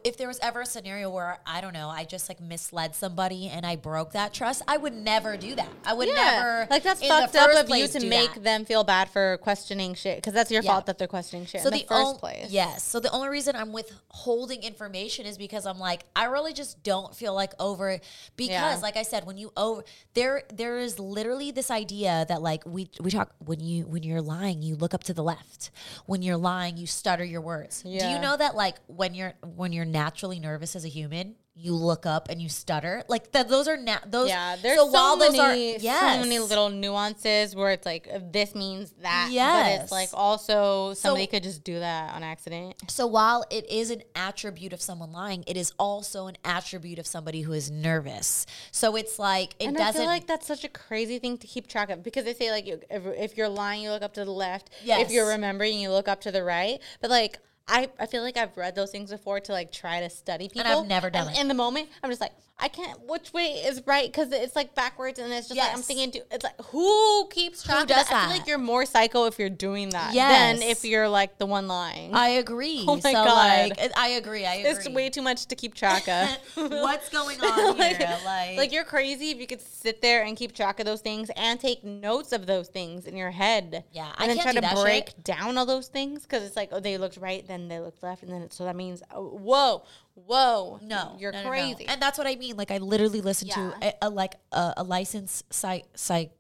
if there was ever a scenario where I don't know, I just like misled somebody and I broke that trust, I would never do that. I would Yeah. never. like that's fucked up of you place to make that. them feel bad for questioning shit because that's your Yeah. fault that they're questioning shit So in the, the, first on- place. Yes. So the only reason I'm withholding information is because I'm like, I really just don't feel like over because Yeah. like I said, when you over there there is literally this idea that like we we talk when you when you're lying, you look up to the left. When you're lying, you stutter your words. Do you know that like when you're when you're naturally nervous as a human, you look up and you stutter? Like that those are na- those Yeah, there's so so, while those are yes. so many little nuances where it's like uh, this means that, Yes, but it's like also somebody So- could just do that on accident. So while it is an attribute of someone lying, it is also an attribute of somebody who is nervous. So it's like it and doesn't. I feel like that's such a crazy thing to keep track of because they say like if, if you're lying, you look up to the left. Yes. If you're remembering, you look up to the right. But like. I, I feel like I've read those things before to like try to study people. And I've never done and it. In the moment, I'm just like, I can't. Which way is right? Because it's like backwards, and it's just like I'm Yes. thinking. It's like who keeps Who track of does that? I feel like you're more psycho if you're doing that Yes. than if you're like the one lying. I agree. Oh my so God. like I agree. I agree. it's way too much to keep track of. What's going on like, here? Like, like you're crazy if you could sit there and keep track of those things and take notes of those things in your head. Yeah, I and then can't try to break shit. down all those things because it's like oh they looked right, then they looked left, and then it, so that means oh, whoa, whoa, no, you're no, no, no. crazy. And that's what I mean. Like I literally listened to a, a like a, a licensed psych psych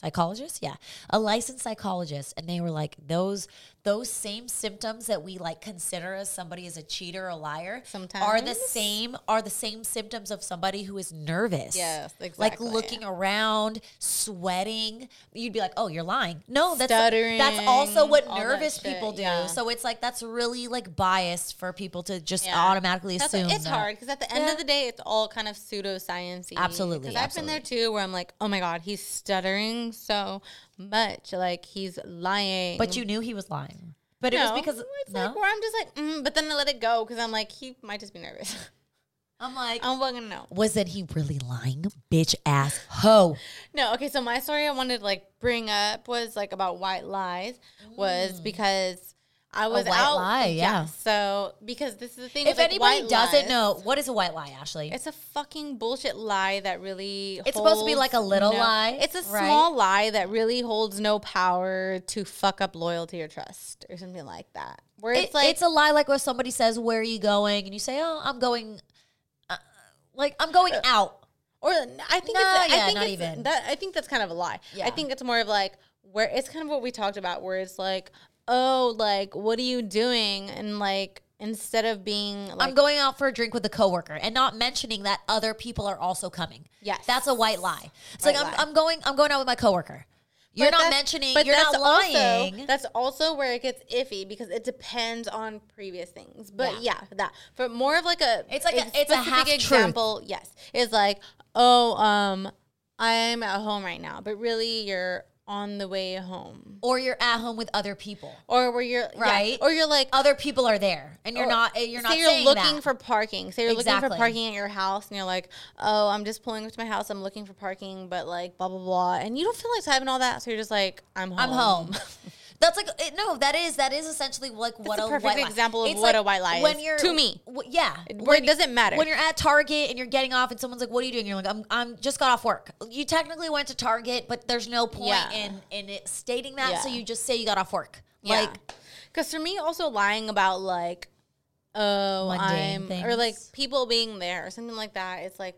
psychologist yeah a licensed psychologist and they were like those those same symptoms that we like consider as somebody as a cheater or a liar are the same are the same symptoms of somebody who is nervous Yes, like exactly. looking around sweating you'd be like oh you're lying no that's Stuttering, that's also what nervous people do yeah. so it's like that's really like biased for people to just Yeah. automatically That's assume it's that- hard because at the end Yeah. of the day, it's all kind of pseudoscience. Absolutely, Because I've been there too, where I'm like, oh my god, he's stuttering so much, like he's lying. But you knew he was lying. But it was because it's no. like where I'm just like, mm, but then I let it go because I'm like, he might just be nervous. I'm like, I'm fucking know. wasn't he really lying? Bitch ass hoe. No, okay. So my story I wanted to like bring up was like about white lies, was because I was Mm. white out. lie, yeah. So because this is the thing. If like, anybody doesn't lies, know, what is a white lie, Ashley? It's a fucking bullshit lie that really. It's supposed to be like a little no- lie, It's a right? small lie that really holds no power to fuck up loyalty or trust or something like that. Where it's It- like it's a lie like where somebody says, Where are you going? And you say, Oh, I'm going uh, like I'm going out. Or I think No, it's, yeah, I think not it's, even. That, I think that's kind of a lie. Yeah. I think it's more of like where it's kind of what we talked about, where it's like, oh, like what are you doing? And like instead of being like, I'm going out for a drink with a coworker and not mentioning that other people are also coming. Yes. That's a white lie. It's White like I'm. I'm going I'm going out with my coworker. You're But not mentioning but you're not lying. Also, that's also where it gets iffy because it depends on previous things. But yeah, that for more of like a It's like a- it's a half-truth. example. Yes, is like oh um I'm at home right now, but really you're on the way home, or you're at home with other people. or where you're yeah, Right? or you're like Other people are there and you're or not eh, you're not you're looking that. for parking. Say you're looking for parking at your house, and you're like, "Oh, I'm just pulling up to my house. I'm looking for parking, but like blah blah blah," and you don't feel like typing all that, so you're just like, "I'm home." I'm home. That's like it, no, that is that is essentially like what a perfect white lie- example of It's what like a white lie when is, you're to me. w- yeah, Where it doesn't matter. when you're at Target and you're getting off and someone's like, "What are you doing?" You're like, "I'm I'm just got off work." You technically went to Target, but there's no point Yeah. in in it stating that, so you just say you got off work. Yeah. Like because for me, also lying about like, oh, Mundane I'm or like people being there or something like that. It's like,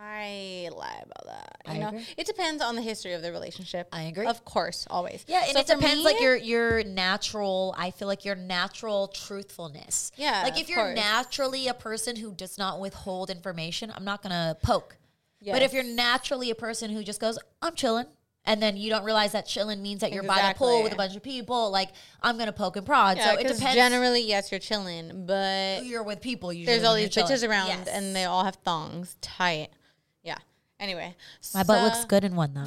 why lie about that? You I know, agree. it depends on the history of the relationship. I agree. of course, always. Yeah, and So it depends me- like your your natural. I feel like your natural truthfulness. Yeah, like if you're course. naturally a person who does not withhold information, I'm not gonna poke. But if you're naturally a person who just goes, I'm chilling, and then you don't realize that chilling means that you're by the pool with a bunch of people, like I'm gonna poke and prod. Yeah, so it depends. Generally, yes, you're chilling, but you're with people. Usually there's all these bitches around, Yes. and they all have thongs tight. Yeah. Anyway, My butt looks good in one though.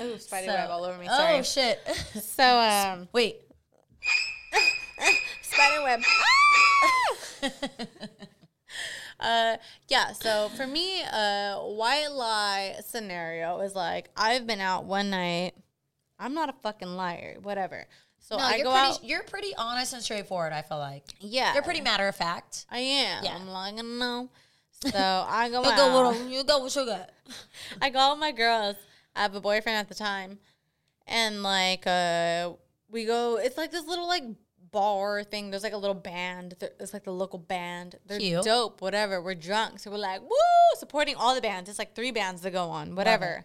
Ooh, spider So- web all over me. Oh shit! So um, wait. spider web. uh, yeah. So for me, a white lie scenario is like I've been out one night. I'm not a fucking liar. Whatever. So no, I you're go pretty, out. You're pretty honest and straightforward. I feel like. Yeah. You're pretty matter of fact. I am. Yeah. I'm like no. So I go You go with you go with sugar. I with my girls. I have a boyfriend at the time, and like uh, we go. It's like this little like bar thing. There's like a little band. It's like the local band. They're Cute. dope. Whatever. We're drunk, so we're like woo, supporting all the bands. It's like three bands to go on. Whatever.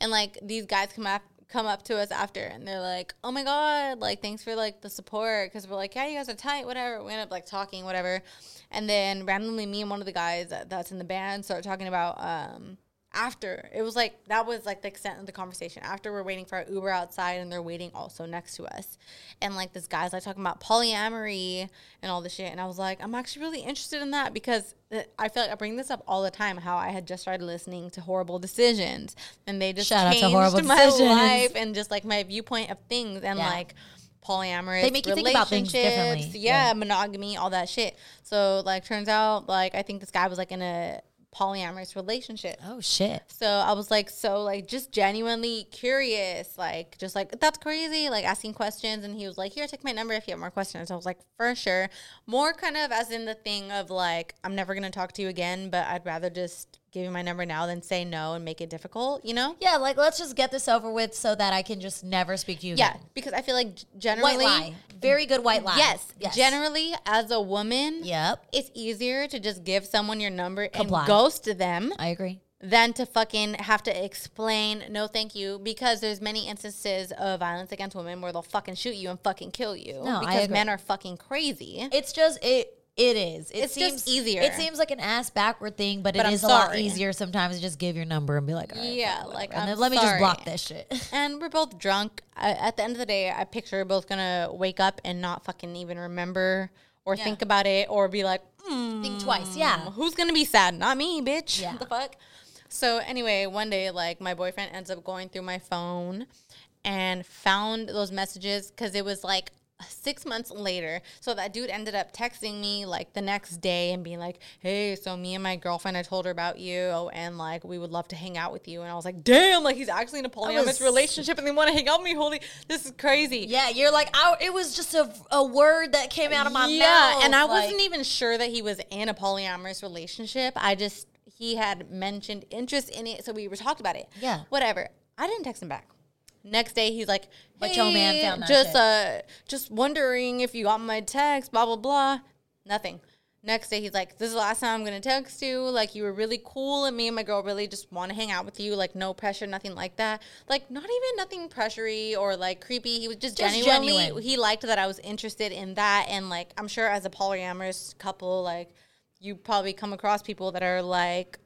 And like these guys come up come up to us after and they're like oh my god like thanks for like the support because we're like yeah you guys are tight whatever we end up like talking whatever and then randomly me and one of the guys that, that's in the band start talking about um after it was like that was like the extent of the conversation. After we're waiting for our uber outside and they're waiting also next to us. And like this guy's like talking about polyamory and all this shit. And i was like i'm actually really interested in that because i feel like i bring this up all the time how i had just started listening to horrible decisions. And they just Shout changed Horrible my Decisions. life and just like my viewpoint of things. And Yeah. like polyamorous They make you think about things differently. yeah, Yeah. monogamy all that shit so like turns out like i think this guy was like in a polyamorous relationship Oh shit. so I was like, so like just genuinely curious, like just like that's crazy, like asking questions. And he was like, here, take my number if you have more questions. I was like, for sure. More kind of as in the thing of like, I'm never gonna talk to you again, but I'd rather just give you my number now than say no and make it difficult, you know? Yeah, like let's just get this over with so that I can just never speak to you Yeah, again. because I feel like generally, White lie. Very good white lie. Yes, Yes. generally as a woman, Yep. it's easier to just give someone your number Comply. and ghost them. I agree. than to fucking have to explain no thank you because there's many instances of violence against women where they'll fucking shoot you and fucking kill you No, I because men are fucking crazy. It's just it it is. It It's seems easier. It seems like an ass backward thing, but, But it I'm is a lot easier sometimes to just give your number and be like, all right, yeah, fine, like and then let me just block sorry. this shit. And we're both drunk. I, at the end of the day, I picture we're both gonna wake up and not fucking even remember or Yeah. think about it or be like, mm, Think twice. Yeah. who's gonna be sad? Not me, bitch. Yeah. the fuck. So anyway, one day, like my boyfriend ends up going through my phone and found those messages because it was like six months later. So that dude ended up texting me like the next day and being like, "Hey, so me and my girlfriend, I told her about you, and like we would love to hang out with you." And I was like, "Damn, like he's actually in a polyamorous was- relationship and they want to hang out with me. Holy, this is crazy." yeah, you're like, I, it was just a, a word that came out of my yeah, mouth. and I like- wasn't even sure that he was in a polyamorous relationship. I just he had mentioned interest in it, so we were talked about it. Yeah. whatever. I didn't text him back. Next day, he's like, But your man "Hey, found that just shit." uh, just wondering if you got my text, blah blah blah." Nothing. Next day, he's like, "This is the last time I'm gonna text you. Like, you were really cool, and me and my girl really just want to hang out with you. Like, no pressure, nothing like that. Like, not even nothing pressury or like creepy. He was just, Just genuinely. genuine. He liked that I was interested in that, and like, I'm sure as a polyamorous couple, like, you probably come across people that are like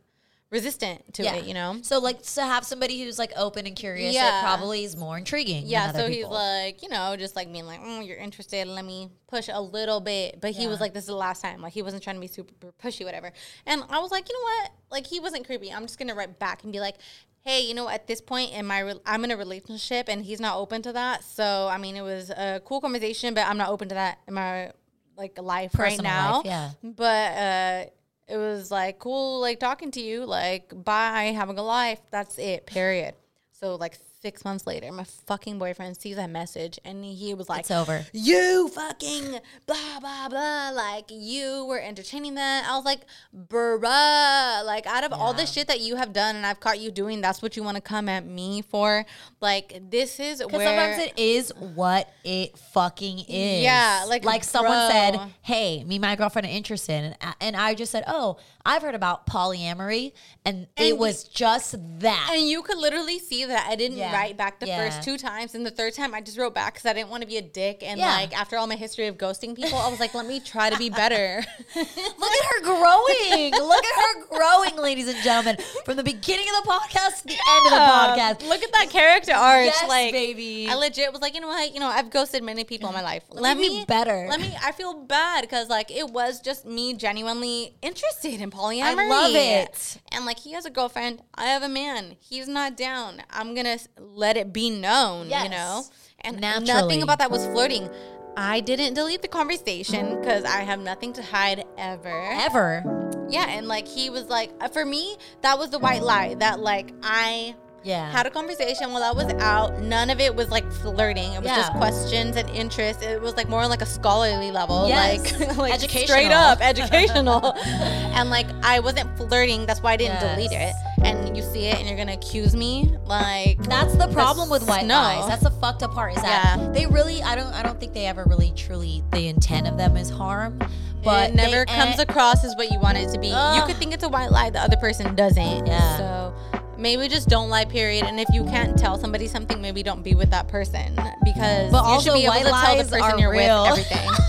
resistant to Yeah. it. You know? So like to have somebody who's like open and curious, Yeah. it probably is more intriguing. Yeah, than other so he's like, you know, just like being like, mm, you're interested, let me push a little bit. But he was like, this is the last time. Like, he wasn't trying to be super pushy, whatever. And I was like, you know what? Like, he wasn't creepy. I'm just going to write back and be like, hey, you know, at this point in my, re- I'm in a relationship and he's not open to that. So, I mean, it was a cool conversation, but I'm not open to that in my, like, life right now. life, yeah. But, uh, it was like cool, like talking to you, like bye, having a life. That's it, period. So like six months later, my fucking boyfriend sees that message and he was like, It's over. You fucking blah blah blah. Like you were entertaining that. I was like, bruh. Like out of all the shit that you have done and I've caught you doing, that's what you want to come at me for. Like this is where sometimes it is what it fucking is. Yeah, like, like someone said, "Hey, me my girlfriend are interested," and I, and I just said, "Oh, I've heard about polyamory," and, it was just that. And you could literally see that I didn't Yeah. Write back the Yeah. first two times, and the third time I just wrote back because I didn't want to be a dick. And Yeah. like after all my history of ghosting people, I was like, let me try to be better. Look at her growing. Look at her growing, ladies and gentlemen, from the beginning of the podcast to the end of the podcast. Look at that character arc, Yes, like baby. I legit was like, you know what, you know, I've ghosted many people in my life. Let me be better. Let me. I feel bad because like it was just me genuinely interested in polyamory. I love it. And like he has a girlfriend, I have a man. He's not down. I'm gonna let it be known, you know. And Naturally. nothing about that was flirting. I didn't delete the conversation because I have nothing to hide ever. Ever. Yeah, and like he was like, uh, for me, that was the white lie that like I Yeah. had a conversation while I was out. None of it was like flirting. It was Yeah. just questions and interests. It was like more like a scholarly level, Yes. like, like Educational. straight up educational. and like I wasn't flirting. That's why I didn't delete it. And you see it, and you're gonna accuse me like That's the problem with white no. lies. That's the fucked up part. Is that Yeah. they really? I don't. I don't think they ever really truly. The intent of them is harm, but it never comes across as what you want it to be. you could think it's a white lie, the other person doesn't. Yeah. So maybe just don't lie, period. And if you can't tell somebody something, maybe don't be with that person because But you also should be able to tell the person you're real. with everything.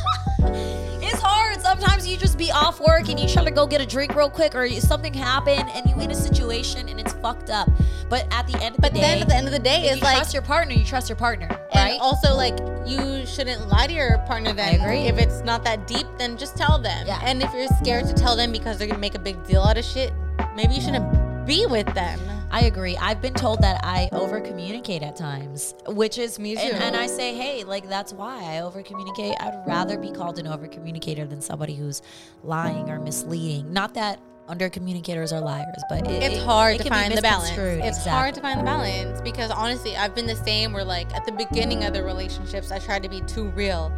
It's hard. Sometimes you just be off work and you try to go get a drink real quick, or something happened and you in a situation and it's fucked up. But at the end of But the day, then at the end of the day, if it's you like trust your partner. You trust your partner, and right? also like you shouldn't lie to your partner then. agree. If it's not that deep, then just tell them. Yeah. And if you're scared to tell them because they're gonna make a big deal out of shit, maybe you shouldn't be with them. I agree. I've been told that I over communicate at times, which is Me And, too. and I say, hey, like that's why I over communicate. I'd rather be called an over communicator than somebody who's lying or misleading. Not that under communicators are liars, but it, it's hard it to find the balance. It's Exactly. hard to find the balance because honestly, I've been the same. Where like at the beginning of the relationships, I tried to be too real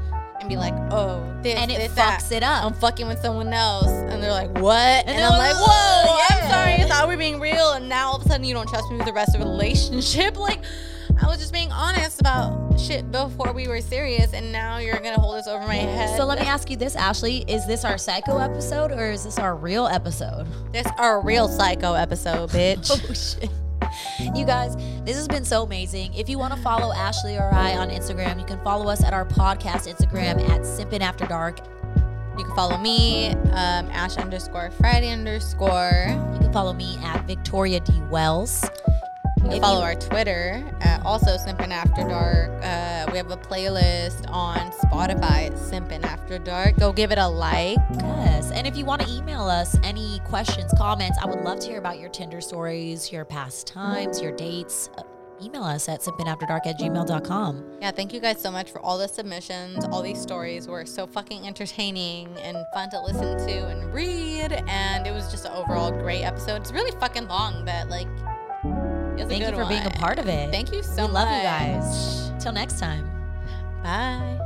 and be like, "Oh, this And it this, fucks that. it up. I'm fucking with someone else," and they're like, "What?" And, they're I'm like, "Whoa, "Whoa, I'm sorry. I thought we were being real, and now all of a sudden you don't trust me with the rest of the relationship." Like, I was just being honest about shit before we were serious, and now you're gonna hold this over my head. So let me ask you this, Ashley: Is this our psycho episode or is this our real episode? This our real psycho episode, bitch. Oh shit. You guys, this has been so amazing. If you want to follow Ashley or I on Instagram, you can follow us at our podcast Instagram at Simpin' After Dark. You can follow me, um, Ash underscore Friday underscore. You can follow me at Victoria D Wells. You follow our Twitter, at also Simpin' After Dark. Uh, we have a playlist on Spotify, Simpin' After Dark. Go give it a like. Yes. And if you want to email us any questions, comments, I would love to hear about your Tinder stories, your past times, your dates. Uh, email us at simpinafterdark at gmail.com. Yeah, thank you guys so much for all the submissions. All these stories were so fucking entertaining and fun to listen to and read. And it was just an overall great episode. It's really fucking long, but like, Thank you for one. being a part of it. Thank you so we much. Love you guys. Till next time. Bye.